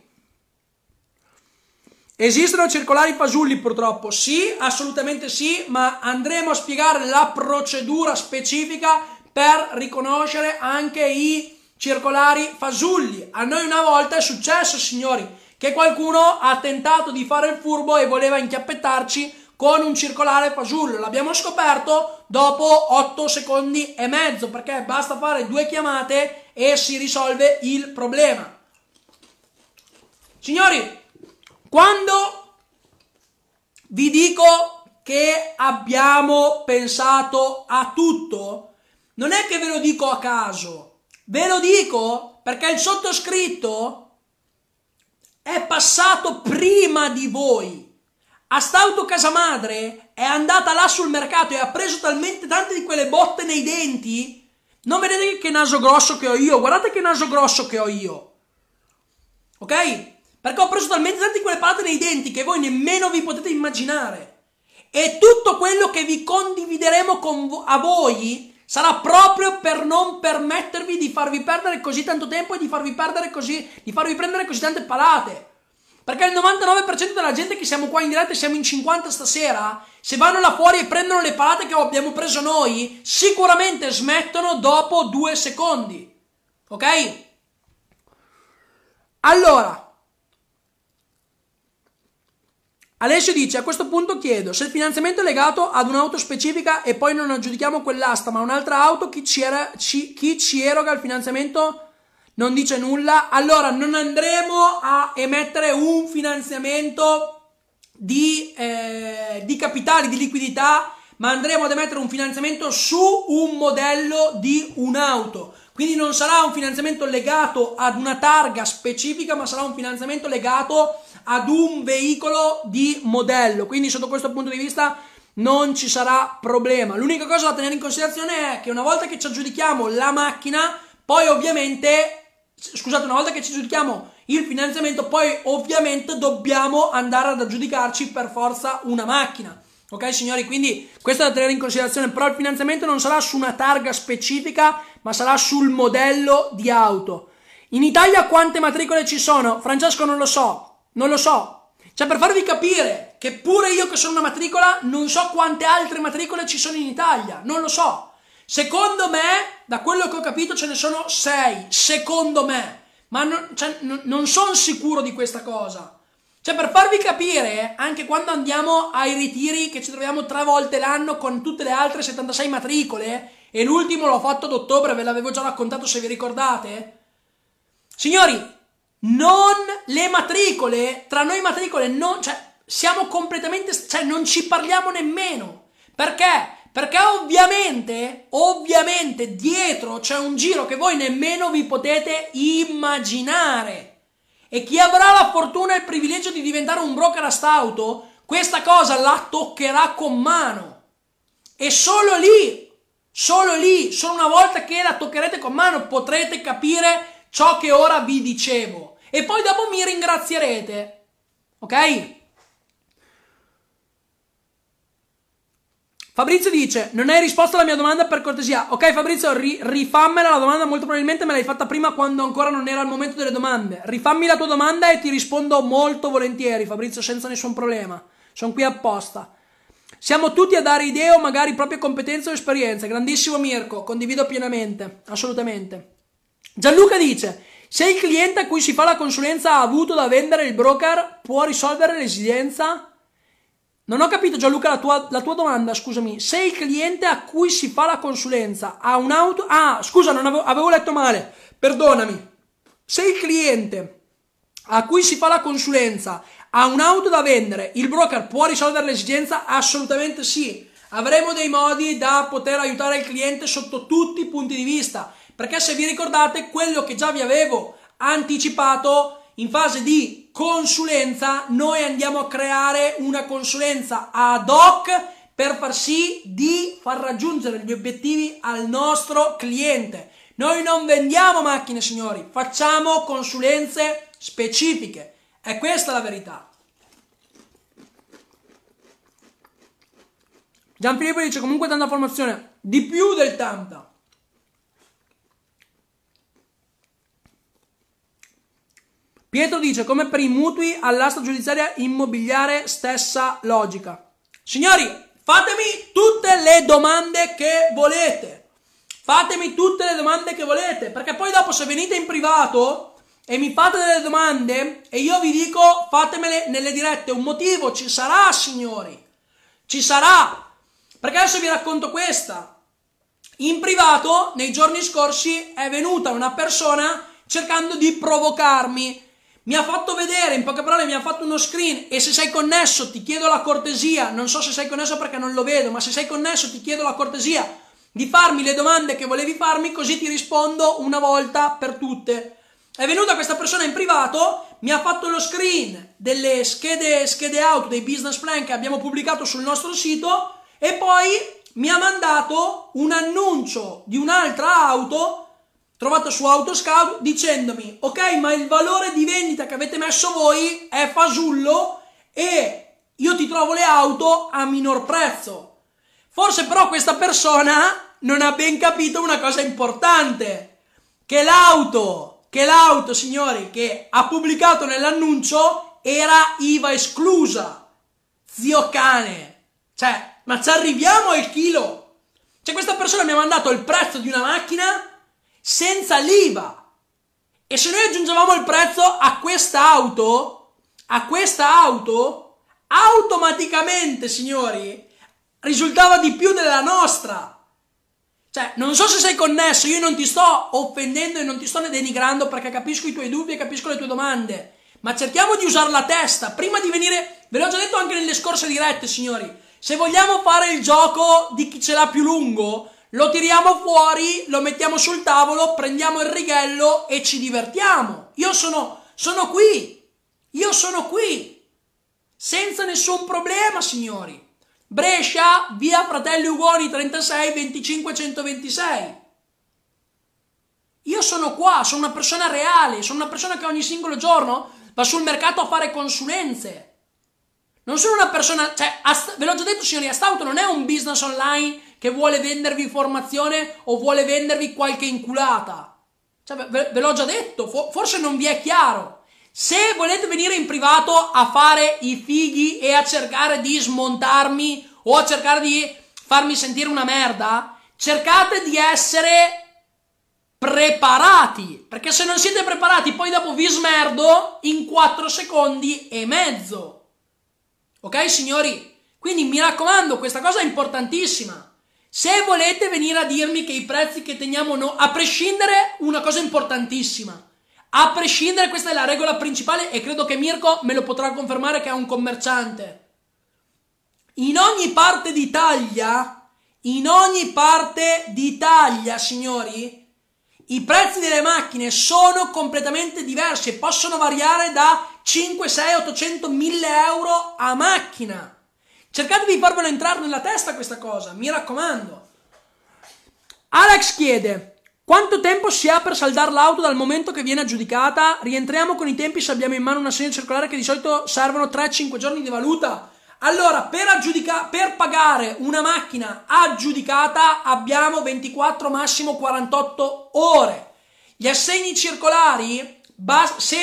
Esistono circolari fasulli purtroppo? Sì, assolutamente sì, ma andremo a spiegare la procedura specifica per riconoscere anche i circolari fasulli. A noi una volta è successo, signori, che qualcuno ha tentato di fare il furbo e voleva inchiappettarci con un circolare fasullo. L'abbiamo scoperto dopo 8 secondi e mezzo, perché basta fare due chiamate e si risolve il problema. Signori, quando vi dico che abbiamo pensato a tutto, non è che ve lo dico a caso, Ve lo dico perché il sottoscritto è passato prima di voi. A st'auto casa madre è andata là sul mercato e ha preso talmente tante di quelle botte nei denti. Non vedete che naso grosso che ho io? Guardate che naso grosso che ho io. Ok? Perché ho preso talmente tante di quelle palate nei denti che voi nemmeno vi potete immaginare. E tutto quello che vi condivideremo con vo- a voi Sarà proprio per non permettervi di farvi perdere così tanto tempo e di farvi così, di farvi prendere così tante palate. Perché il 99% della gente che siamo qua in diretta siamo in 50 stasera, se vanno là fuori e prendono le palate che abbiamo preso noi, sicuramente smettono dopo due secondi. Ok? Allora, Alessio dice: A questo punto chiedo se il finanziamento è legato ad un'auto specifica e poi non aggiudichiamo quell'asta, ma un'altra auto, chi ci, era, ci, chi ci eroga il finanziamento non dice nulla. Allora non andremo a emettere un finanziamento di, eh, di capitali, di liquidità, ma andremo ad emettere un finanziamento su un modello di un'auto. Quindi non sarà un finanziamento legato ad una targa specifica, ma sarà un finanziamento legato ad un veicolo di modello. Quindi sotto questo punto di vista non ci sarà problema. L'unica cosa da tenere in considerazione è che una volta che ci aggiudichiamo la macchina, poi ovviamente scusate, una volta che ci aggiudichiamo il finanziamento, poi ovviamente dobbiamo andare ad aggiudicarci per forza una macchina. Ok signori, quindi questo è da tenere in considerazione, però il finanziamento non sarà su una targa specifica, ma sarà sul modello di auto. In Italia quante matricole ci sono? Francesco non lo so, non lo so. Cioè per farvi capire che pure io che sono una matricola non so quante altre matricole ci sono in Italia, non lo so. Secondo me, da quello che ho capito, ce ne sono sei, secondo me. Ma non, cioè, non, non sono sicuro di questa cosa. Cioè, per farvi capire, anche quando andiamo ai ritiri che ci troviamo tre volte l'anno con tutte le altre 76 matricole, e l'ultimo l'ho fatto ad ottobre, ve l'avevo già raccontato se vi ricordate. Signori, non le matricole, tra noi matricole, non, cioè, siamo completamente, cioè, non ci parliamo nemmeno. Perché? Perché ovviamente, ovviamente, dietro c'è un giro che voi nemmeno vi potete immaginare. E chi avrà la fortuna e il privilegio di diventare un broker a st'auto, questa cosa la toccherà con mano. E solo lì, solo lì, solo una volta che la toccherete con mano potrete capire ciò che ora vi dicevo. E poi dopo mi ringrazierete. Ok? Fabrizio dice: Non hai risposto alla mia domanda per cortesia. Ok, Fabrizio, ri- rifammela la domanda. Molto probabilmente me l'hai fatta prima quando ancora non era il momento delle domande. Rifammi la tua domanda e ti rispondo molto volentieri, Fabrizio, senza nessun problema. Sono qui apposta. Siamo tutti a dare idee o magari proprie competenze o esperienze. Grandissimo Mirko, condivido pienamente, assolutamente. Gianluca dice: Se il cliente a cui si fa la consulenza ha avuto da vendere il broker, può risolvere l'esigenza? Non ho capito Gianluca la tua, la tua, domanda, scusami. Se il cliente a cui si fa la consulenza ha un'auto... Ah, scusa, avevo, avevo letto male. Perdonami. Se il cliente a cui si fa la consulenza ha un'auto da vendere, il broker può risolvere l'esigenza? Assolutamente sì. Avremo dei modi da poter aiutare il cliente sotto tutti i punti di vista. Perché se vi ricordate quello che già vi avevo anticipato in fase di consulenza, noi andiamo a creare una consulenza ad hoc per far sì di far raggiungere gli obiettivi al nostro cliente. Noi non vendiamo macchine, signori, facciamo consulenze specifiche. È questa la verità. Gianfilippo dice comunque tanta formazione, di più del tanta. Pietro dice come per i mutui all'asta giudiziaria immobiliare stessa logica. Signori, fatemi tutte le domande che volete. Fatemi tutte le domande che volete, perché poi dopo se venite in privato e mi fate delle domande e io vi dico fatemele nelle dirette, un motivo ci sarà, signori. Ci sarà. Perché adesso vi racconto questa. In privato, nei giorni scorsi, è venuta una persona cercando di provocarmi mi ha fatto vedere, in poche parole mi ha fatto uno screen e se sei connesso ti chiedo la cortesia, non so se sei connesso perché non lo vedo, ma se sei connesso ti chiedo la cortesia di farmi le domande che volevi farmi così ti rispondo una volta per tutte. È venuta questa persona in privato, mi ha fatto lo screen delle schede, schede auto, dei business plan che abbiamo pubblicato sul nostro sito e poi mi ha mandato un annuncio di un'altra auto trovata su Autoscout dicendomi ok ma il valore di vendita che avete messo voi è fasullo e io ti trovo le auto a minor prezzo. Forse però questa persona non ha ben capito una cosa importante, che l'auto, che l'auto signori che ha pubblicato nell'annuncio era IVA esclusa. Zio cane. Cioè, ma ci arriviamo al chilo. Cioè questa persona mi ha mandato il prezzo di una macchina senza l'IVA. E se noi aggiungevamo il prezzo a questa auto, a questa auto, automaticamente, signori, risultava di più della nostra. Cioè, non so se sei connesso, io non ti sto offendendo e non ti sto denigrando perché capisco i tuoi dubbi e capisco le tue domande. Ma cerchiamo di usare la testa prima di venire. Ve l'ho già detto anche nelle scorse dirette, signori. Se vogliamo fare il gioco di chi ce l'ha più lungo, lo tiriamo fuori, lo mettiamo sul tavolo, prendiamo il righello e ci divertiamo. Io sono, sono qui, io sono qui, senza nessun problema, signori. Brescia, via Fratelli Ugoni 36 25 126. Io sono qua, sono una persona reale, sono una persona che ogni singolo giorno va sul mercato a fare consulenze. Non sono una persona, cioè, ve l'ho già detto signori, Astauto non è un business online che vuole vendervi informazione o vuole vendervi qualche inculata. Cioè, ve, ve l'ho già detto, forse non vi è chiaro. Se volete venire in privato a fare i fighi e a cercare di smontarmi o a cercare di farmi sentire una merda, cercate di essere preparati. Perché se non siete preparati, poi dopo vi smerdo in 4 secondi e mezzo. Ok, signori? Quindi mi raccomando, questa cosa è importantissima. Se volete venire a dirmi che i prezzi che teniamo noi, a prescindere, una cosa importantissima, a prescindere, questa è la regola principale e credo che Mirko me lo potrà confermare che è un commerciante. In ogni parte d'Italia, in ogni parte d'Italia, signori, i prezzi delle macchine sono completamente diversi e possono variare da 5, 6, 800, 1000 euro a macchina. Cercate di farvelo entrare nella testa questa cosa, mi raccomando. Alex chiede: Quanto tempo si ha per saldare l'auto dal momento che viene aggiudicata? Rientriamo con i tempi se abbiamo in mano una segna circolare che di solito servono 3-5 giorni di valuta. Allora, per, aggiudica- per pagare una macchina aggiudicata abbiamo 24, massimo 48 ore. Gli assegni circolari, bas- se,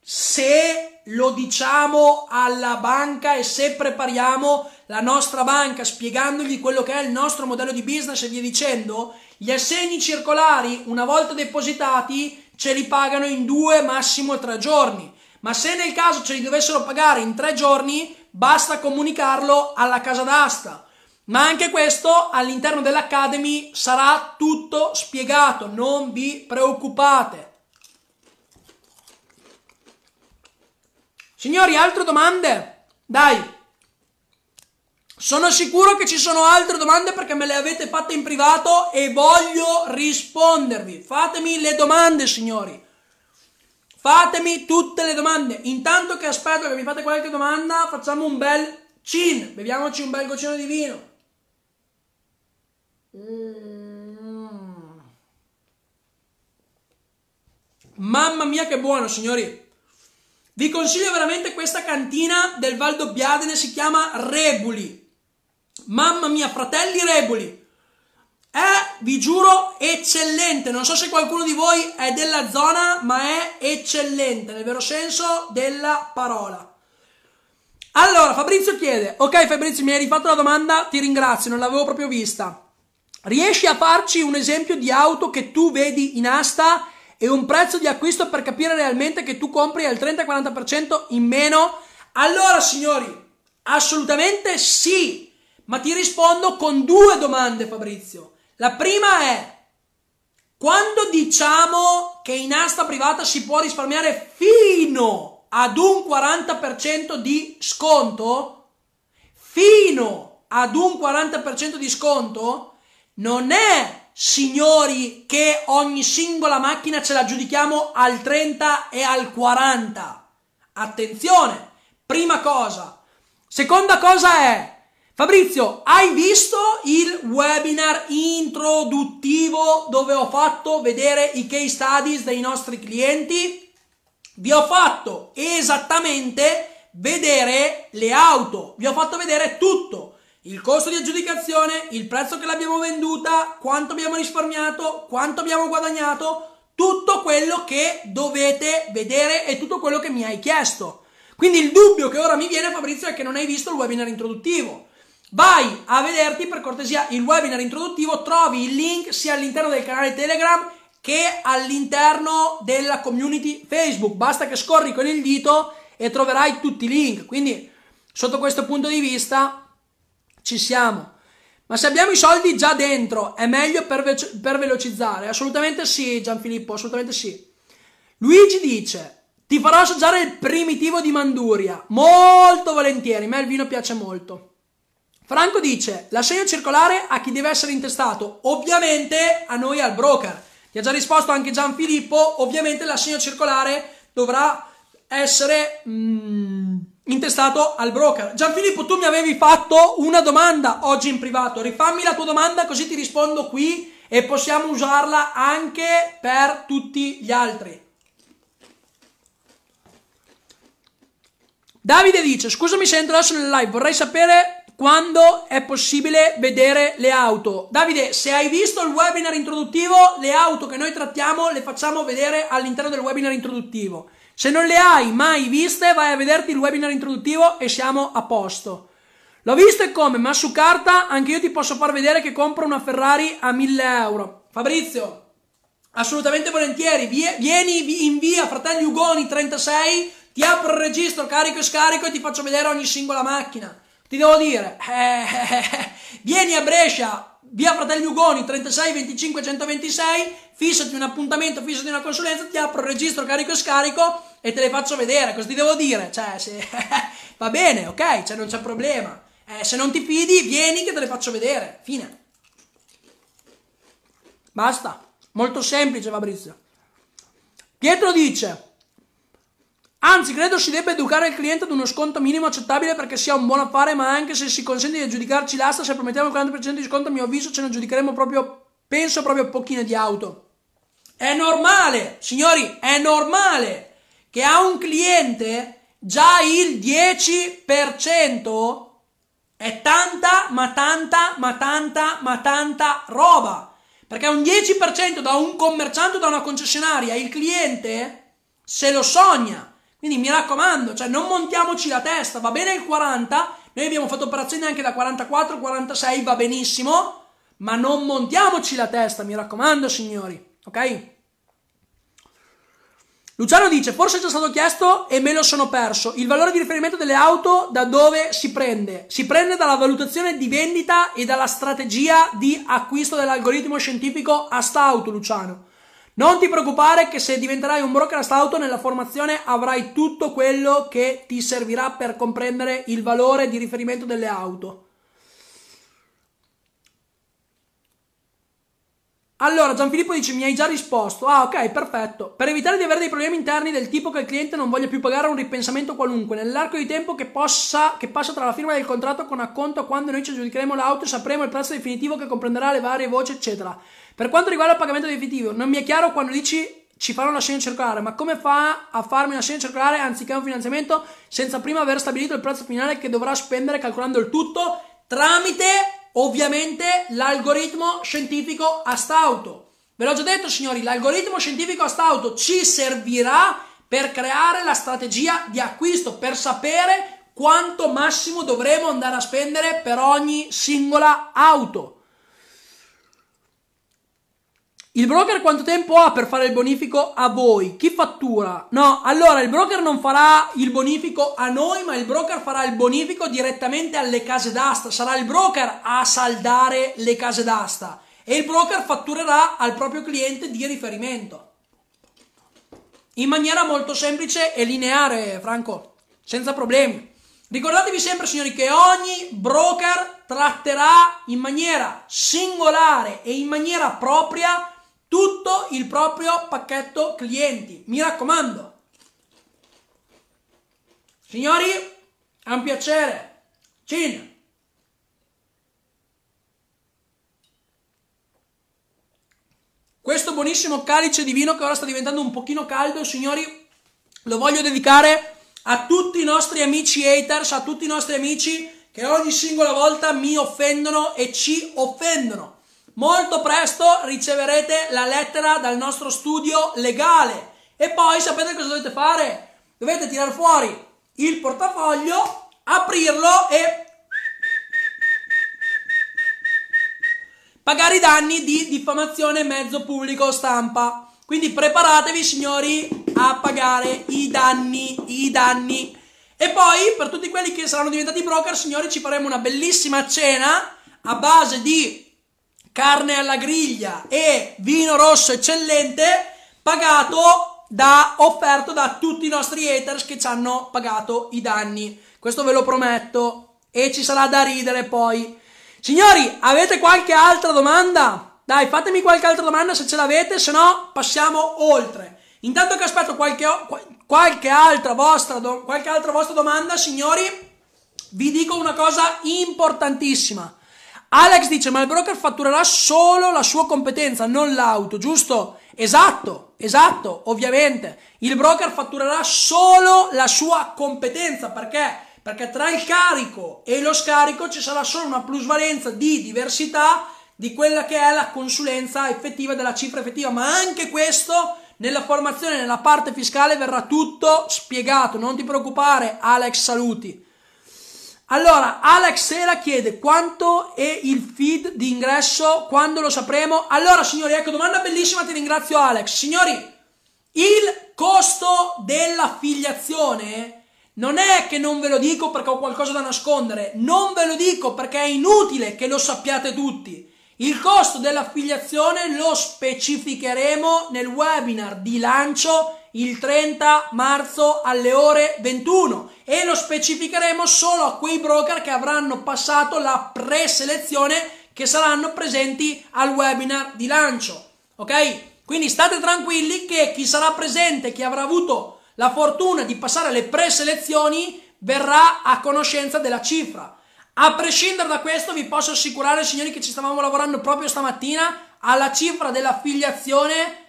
se lo diciamo alla banca e se prepariamo la nostra banca spiegandogli quello che è il nostro modello di business e via dicendo, gli assegni circolari, una volta depositati, ce li pagano in due, massimo tre giorni. Ma se nel caso ce li dovessero pagare in tre giorni, basta comunicarlo alla casa d'asta. Ma anche questo all'interno dell'Academy sarà tutto spiegato, non vi preoccupate. Signori, altre domande? Dai. Sono sicuro che ci sono altre domande perché me le avete fatte in privato e voglio rispondervi. Fatemi le domande, signori. Fatemi tutte le domande. Intanto che aspetto che mi fate qualche domanda, facciamo un bel cin. Beviamoci un bel goccino di vino. Mm. Mamma mia che buono, signori. Vi consiglio veramente questa cantina del Valdobbiadene, si chiama Rebuli. Mamma mia, fratelli Rebuli. È, vi giuro, eccellente. Non so se qualcuno di voi è della zona, ma è eccellente, nel vero senso della parola. Allora, Fabrizio chiede, ok Fabrizio, mi hai rifatto la domanda, ti ringrazio, non l'avevo proprio vista. Riesci a farci un esempio di auto che tu vedi in asta e un prezzo di acquisto per capire realmente che tu compri al 30-40% in meno? Allora, signori, assolutamente sì, ma ti rispondo con due domande, Fabrizio. La prima è, quando diciamo che in asta privata si può risparmiare fino ad un 40% di sconto, fino ad un 40% di sconto, non è signori, che ogni singola macchina ce la giudichiamo al 30 e al 40. Attenzione, prima cosa. Seconda cosa è, Fabrizio, hai visto il webinar introduttivo dove ho fatto vedere i case studies dei nostri clienti? Vi ho fatto esattamente vedere le auto, vi ho fatto vedere tutto il costo di aggiudicazione, il prezzo che l'abbiamo venduta, quanto abbiamo risparmiato, quanto abbiamo guadagnato, tutto quello che dovete vedere e tutto quello che mi hai chiesto. Quindi il dubbio che ora mi viene Fabrizio è che non hai visto il webinar introduttivo. Vai a vederti per cortesia il webinar introduttivo, trovi il link sia all'interno del canale Telegram che all'interno della community Facebook. Basta che scorri con il dito e troverai tutti i link. Quindi sotto questo punto di vista ci siamo. Ma se abbiamo i soldi già dentro, è meglio per, ve- per velocizzare? Assolutamente sì, Gianfilippo, assolutamente sì. Luigi dice, ti farò assaggiare il primitivo di Manduria. Molto volentieri, a me il vino piace molto. Franco dice, l'assegno circolare a chi deve essere intestato? Ovviamente a noi al broker. Ti ha già risposto anche Gianfilippo, ovviamente l'assegno circolare dovrà essere... Mm, intestato al broker. Gianfilippo, tu mi avevi fatto una domanda oggi in privato. Rifammi la tua domanda così ti rispondo qui e possiamo usarla anche per tutti gli altri. Davide dice: Scusami se entro adesso nel live, vorrei sapere quando è possibile vedere le auto. Davide, se hai visto il webinar introduttivo, le auto che noi trattiamo le facciamo vedere all'interno del webinar introduttivo. Se non le hai mai viste, vai a vederti il webinar introduttivo e siamo a posto. L'ho visto e come, ma su carta anche io ti posso far vedere che compro una Ferrari a 1000 euro. Fabrizio, assolutamente volentieri, vieni in via Fratelli Ugoni 36, ti apro il registro, carico e scarico e ti faccio vedere ogni singola macchina. Ti devo dire, eh, eh, eh, vieni a Brescia, via Fratelli Ugoni 36 25 126, fissati un appuntamento, fissati una consulenza, ti apro il registro, carico e scarico e te le faccio vedere, cosa ti devo dire? Cioè, se... va bene, ok, cioè non c'è problema. Eh, se non ti fidi, vieni che te le faccio vedere. Fine. Basta. Molto semplice, Fabrizio. Pietro dice... Anzi, credo si debba educare il cliente ad uno sconto minimo accettabile perché sia un buon affare, ma anche se si consente di aggiudicarci l'asta, se promettiamo il 40% di sconto, a mio avviso ce ne aggiudicheremo proprio, penso proprio pochine di auto. È normale, signori, è normale che ha un cliente già il 10% è tanta, ma tanta, ma tanta, ma tanta roba. Perché un 10% da un commerciante o da una concessionaria, il cliente se lo sogna. Quindi mi raccomando, cioè non montiamoci la testa, va bene il 40, noi abbiamo fatto operazioni anche da 44, 46, va benissimo, ma non montiamoci la testa, mi raccomando signori, ok? Luciano dice, forse è già stato chiesto e me lo sono perso. Il valore di riferimento delle auto da dove si prende? Si prende dalla valutazione di vendita e dalla strategia di acquisto dell'algoritmo scientifico Astauto, Luciano. Non ti preoccupare che se diventerai un broker auto nella formazione avrai tutto quello che ti servirà per comprendere il valore di riferimento delle auto. Allora, Gianfilippo dice: Mi hai già risposto. Ah, ok, perfetto. Per evitare di avere dei problemi interni del tipo che il cliente non voglia più pagare un ripensamento qualunque, nell'arco di tempo che, possa, che passa tra la firma del contratto con acconto quando noi ci aggiudicheremo l'auto sapremo il prezzo definitivo che comprenderà le varie voci, eccetera. Per quanto riguarda il pagamento definitivo, non mi è chiaro quando dici ci farò una scena circolare, ma come fa a farmi una scena circolare anziché un finanziamento senza prima aver stabilito il prezzo finale che dovrà spendere calcolando il tutto tramite ovviamente l'algoritmo scientifico Astauto. Ve l'ho già detto signori, l'algoritmo scientifico Astauto ci servirà per creare la strategia di acquisto, per sapere quanto massimo dovremo andare a spendere per ogni singola auto. Il broker quanto tempo ha per fare il bonifico a voi? Chi fattura? No, allora il broker non farà il bonifico a noi, ma il broker farà il bonifico direttamente alle case d'asta. Sarà il broker a saldare le case d'asta e il broker fatturerà al proprio cliente di riferimento. In maniera molto semplice e lineare, Franco, senza problemi. Ricordatevi sempre, signori, che ogni broker tratterà in maniera singolare e in maniera propria tutto il proprio pacchetto clienti. Mi raccomando. Signori, è un piacere. Cin. Questo buonissimo calice di vino che ora sta diventando un pochino caldo, signori, lo voglio dedicare a tutti i nostri amici haters, a tutti i nostri amici che ogni singola volta mi offendono e ci offendono. Molto presto riceverete la lettera dal nostro studio legale e poi sapete cosa dovete fare? Dovete tirare fuori il portafoglio, aprirlo e pagare i danni di diffamazione mezzo pubblico stampa. Quindi preparatevi signori a pagare i danni, i danni. E poi per tutti quelli che saranno diventati broker, signori, ci faremo una bellissima cena a base di carne alla griglia e vino rosso eccellente pagato da offerto da tutti i nostri haters che ci hanno pagato i danni. Questo ve lo prometto e ci sarà da ridere poi. Signori, avete qualche altra domanda? Dai, fatemi qualche altra domanda se ce l'avete, se no passiamo oltre. Intanto che aspetto qualche, qualche, altra, vostra, qualche altra vostra domanda, signori, vi dico una cosa importantissima. Alex dice: Ma il broker fatturerà solo la sua competenza, non l'auto, giusto? Esatto, esatto, ovviamente. Il broker fatturerà solo la sua competenza perché? Perché tra il carico e lo scarico ci sarà solo una plusvalenza di diversità di quella che è la consulenza effettiva della cifra effettiva, ma anche questo nella formazione, nella parte fiscale verrà tutto spiegato. Non ti preoccupare, Alex, saluti. Allora, Alex Sera chiede quanto è il feed di ingresso, quando lo sapremo. Allora, signori, ecco, domanda bellissima, ti ringrazio Alex. Signori, il costo dell'affiliazione non è che non ve lo dico perché ho qualcosa da nascondere, non ve lo dico perché è inutile che lo sappiate tutti. Il costo dell'affiliazione lo specificheremo nel webinar di lancio il 30 marzo alle ore 21 e lo specificheremo solo a quei broker che avranno passato la preselezione che saranno presenti al webinar di lancio. Ok? Quindi state tranquilli che chi sarà presente, chi avrà avuto la fortuna di passare le preselezioni, verrà a conoscenza della cifra. A prescindere da questo, vi posso assicurare, signori, che ci stavamo lavorando proprio stamattina alla cifra dell'affiliazione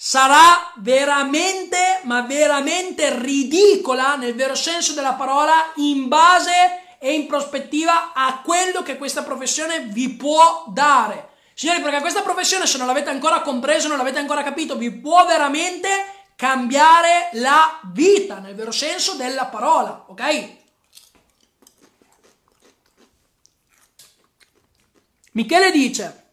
sarà veramente, ma veramente ridicola nel vero senso della parola in base e in prospettiva a quello che questa professione vi può dare. Signori, perché questa professione, se non l'avete ancora compreso, non l'avete ancora capito, vi può veramente cambiare la vita nel vero senso della parola, ok? Michele dice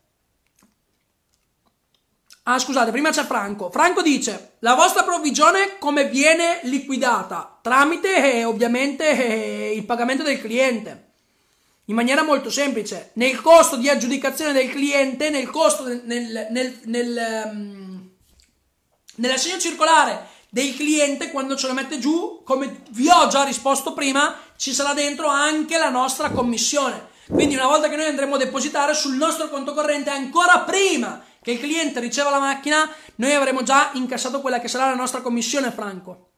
Ah, scusate, prima c'è Franco. Franco dice: La vostra provvigione come viene liquidata? Tramite eh, ovviamente eh, il pagamento del cliente. In maniera molto semplice. Nel costo di aggiudicazione del cliente, nel costo nel, nel, nel, um, nell'assegno circolare del cliente, quando ce lo mette giù, come vi ho già risposto prima, ci sarà dentro anche la nostra commissione. Quindi una volta che noi andremo a depositare sul nostro conto corrente ancora prima che il cliente riceva la macchina, noi avremo già incassato quella che sarà la nostra commissione, Franco.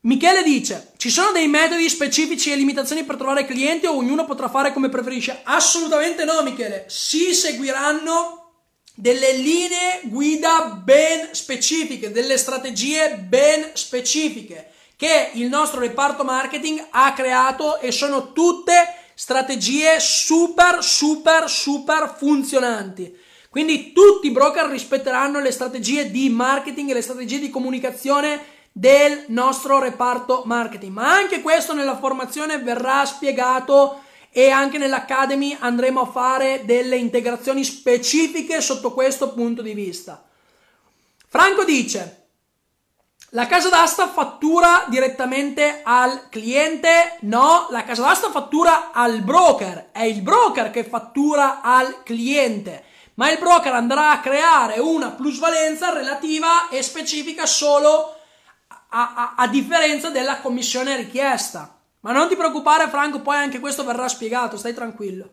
Michele dice: Ci sono dei metodi specifici e limitazioni per trovare clienti o ognuno potrà fare come preferisce? Assolutamente no, Michele. Si seguiranno delle linee guida ben specifiche, delle strategie ben specifiche che il nostro reparto marketing ha creato e sono tutte strategie super, super, super funzionanti. Quindi tutti i broker rispetteranno le strategie di marketing e le strategie di comunicazione del nostro reparto marketing. Ma anche questo nella formazione verrà spiegato e anche nell'Academy andremo a fare delle integrazioni specifiche sotto questo punto di vista. Franco dice, la casa d'asta fattura direttamente al cliente? No, la casa d'asta fattura al broker. È il broker che fattura al cliente. Ma il broker andrà a creare una plusvalenza relativa e specifica solo a, a, a differenza della commissione richiesta. Ma non ti preoccupare, Franco, poi anche questo verrà spiegato, stai tranquillo.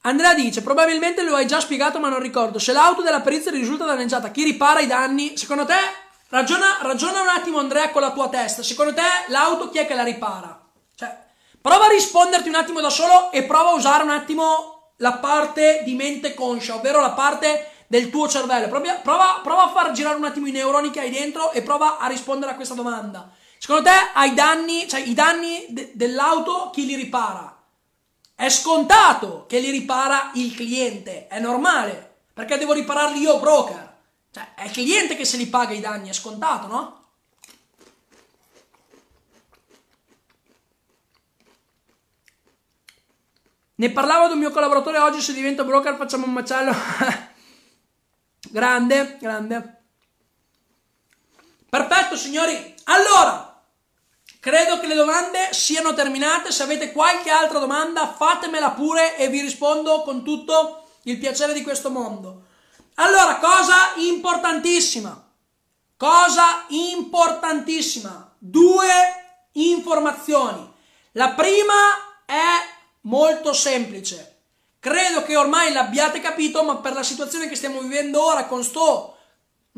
Andrea dice: Probabilmente lo hai già spiegato, ma non ricordo. Se l'auto della perizia risulta danneggiata, chi ripara i danni? Secondo te Ragiona, ragiona un attimo Andrea con la tua testa. Secondo te l'auto chi è che la ripara? Cioè, prova a risponderti un attimo da solo e prova a usare un attimo la parte di mente conscia, ovvero la parte del tuo cervello. Prova, prova, prova a far girare un attimo i neuroni che hai dentro e prova a rispondere a questa domanda. Secondo te hai danni, cioè i danni de- dell'auto chi li ripara? È scontato che li ripara il cliente, è normale, perché devo ripararli io broker. Cioè, è il cliente che se li paga i danni, è scontato, no? Ne parlavo di un mio collaboratore oggi, se divento broker facciamo un macello. grande, grande. Perfetto, signori. Allora, credo che le domande siano terminate. Se avete qualche altra domanda, fatemela pure e vi rispondo con tutto il piacere di questo mondo. Allora, cosa importantissima, cosa importantissima, due informazioni. La prima è molto semplice. Credo che ormai l'abbiate capito, ma per la situazione che stiamo vivendo ora con sto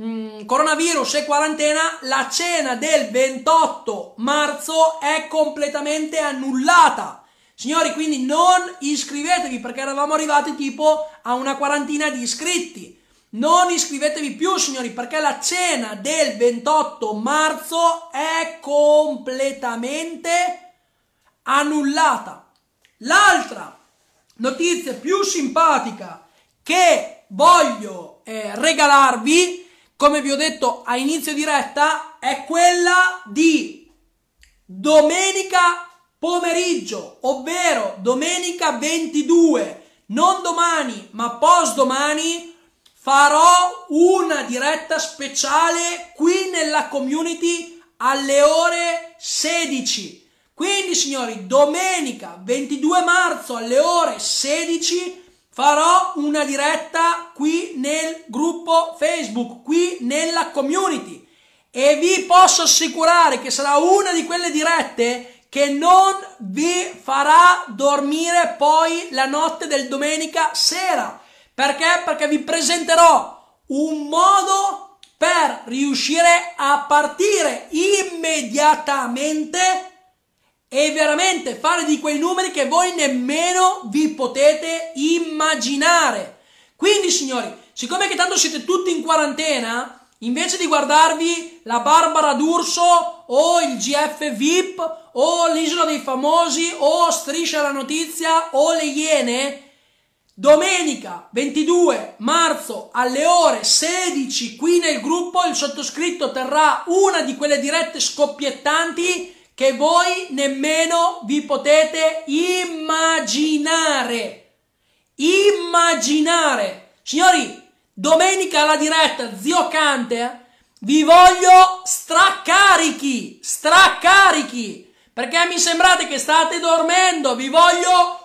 mm, coronavirus e quarantena, la cena del 28 marzo è completamente annullata. Signori, quindi non iscrivetevi perché eravamo arrivati tipo a una quarantina di iscritti. Non iscrivetevi più, signori, perché la cena del 28 marzo è completamente annullata. L'altra notizia più simpatica che voglio eh, regalarvi, come vi ho detto a inizio diretta, è quella di domenica pomeriggio, ovvero domenica 22, non domani, ma post domani farò una diretta speciale qui nella community alle ore 16. Quindi signori, domenica 22 marzo alle ore 16 farò una diretta qui nel gruppo Facebook, qui nella community e vi posso assicurare che sarà una di quelle dirette che non vi farà dormire poi la notte del domenica sera perché? Perché vi presenterò un modo per riuscire a partire immediatamente e veramente fare di quei numeri che voi nemmeno vi potete immaginare. Quindi, signori, siccome che tanto siete tutti in quarantena, invece di guardarvi la Barbara d'Urso o il GF VIP o l'isola dei famosi o striscia la notizia o le Iene, domenica 22 marzo alle ore 16 qui nel gruppo il sottoscritto terrà una di quelle dirette scoppiettanti che voi nemmeno vi potete immaginare. Immaginare. Signori, domenica alla diretta, zio Cante, vi voglio straccarichi, straccarichi, perché mi sembrate che state dormendo, vi voglio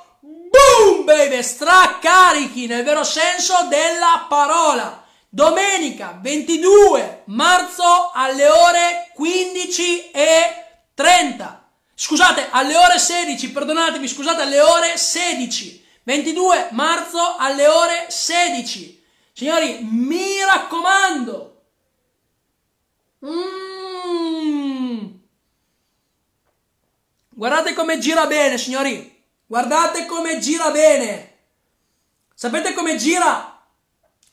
boom baby, straccarichi nel vero senso della parola. Domenica 22 marzo alle ore 15 e 30. Scusate, alle ore 16, perdonatemi, scusate, alle ore 16. 22 marzo alle ore 16. Signori, mi raccomando. Mm. Guardate come gira bene, signori. Guardate come gira bene. Sapete come gira?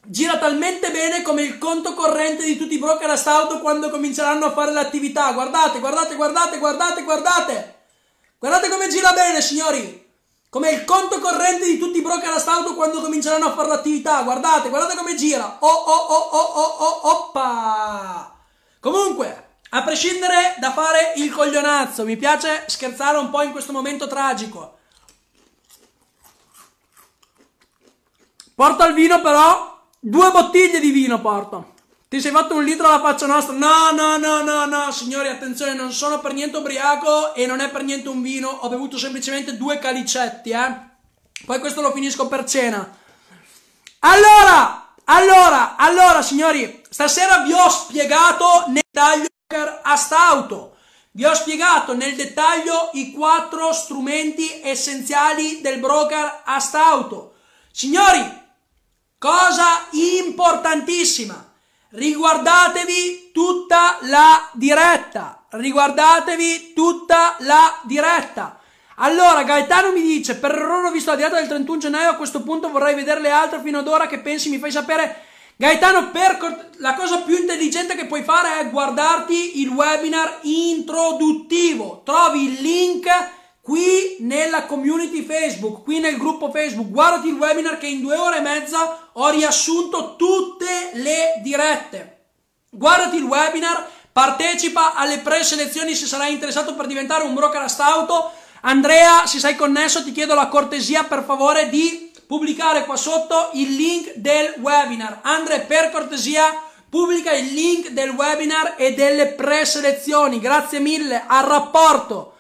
gira talmente bene come il conto corrente di tutti i broker a stauto quando cominceranno a fare l'attività. Guardate, guardate, guardate, guardate, guardate. Guardate come gira bene, signori. Come il conto corrente di tutti i broker a stauto quando cominceranno a fare l'attività. Guardate, guardate come gira. Oh, oh, oh, oh, oh, oh, oppa. Comunque, a prescindere da fare il coglionazzo, mi piace scherzare un po' in questo momento tragico. Porto il vino però Due bottiglie di vino porto. Ti sei fatto un litro alla faccia nostra? No, no, no, no, no, signori, attenzione, non sono per niente ubriaco e non è per niente un vino. Ho bevuto semplicemente due calicetti, eh. Poi questo lo finisco per cena. Allora, allora, allora, signori, stasera vi ho spiegato nel dettaglio a stauto. Vi ho spiegato nel dettaglio i quattro strumenti essenziali del broker a stauto. Signori, Cosa importantissima. Riguardatevi tutta la diretta. Riguardatevi tutta la diretta. Allora, Gaetano mi dice: Per errore ho visto la diretta del 31 gennaio. A questo punto vorrei vedere le altre fino ad ora. Che pensi? Mi fai sapere. Gaetano, per, la cosa più intelligente che puoi fare è guardarti il webinar introduttivo. Trovi il link qui nella community Facebook, qui nel gruppo Facebook, guardati il webinar che in due ore e mezza ho riassunto tutte le dirette. Guardati il webinar, partecipa alle preselezioni se sarai interessato per diventare un broker a stauto. Andrea, se sei connesso, ti chiedo la cortesia per favore di pubblicare qua sotto il link del webinar. Andre, per cortesia, pubblica il link del webinar e delle preselezioni. Grazie mille, al rapporto.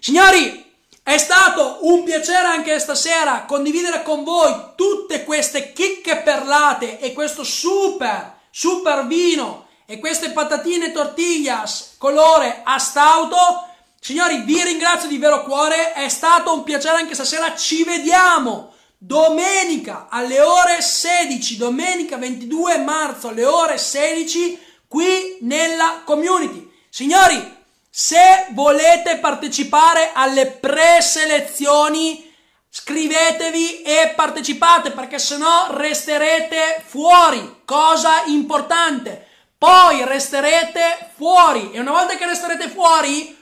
Signori, è stato un piacere anche stasera condividere con voi tutte queste chicche perlate e questo super, super vino e queste patatine tortillas colore astauto. Signori, vi ringrazio di vero cuore, è stato un piacere anche stasera. Ci vediamo domenica alle ore 16, domenica 22 marzo alle ore 16 qui nella community. Signori, se volete partecipare alle preselezioni, scrivetevi e partecipate perché sennò resterete fuori. Cosa importante. Poi resterete fuori e una volta che resterete fuori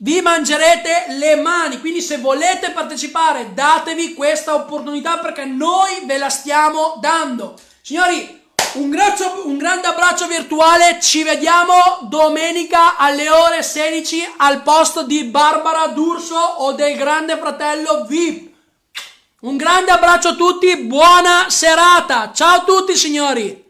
vi mangerete le mani. Quindi se volete partecipare, datevi questa opportunità perché noi ve la stiamo dando. Signori, un, graccio, un grande abbraccio virtuale, ci vediamo domenica alle ore 16 al posto di Barbara D'Urso o del grande fratello VIP. Un grande abbraccio a tutti, buona serata, ciao a tutti signori!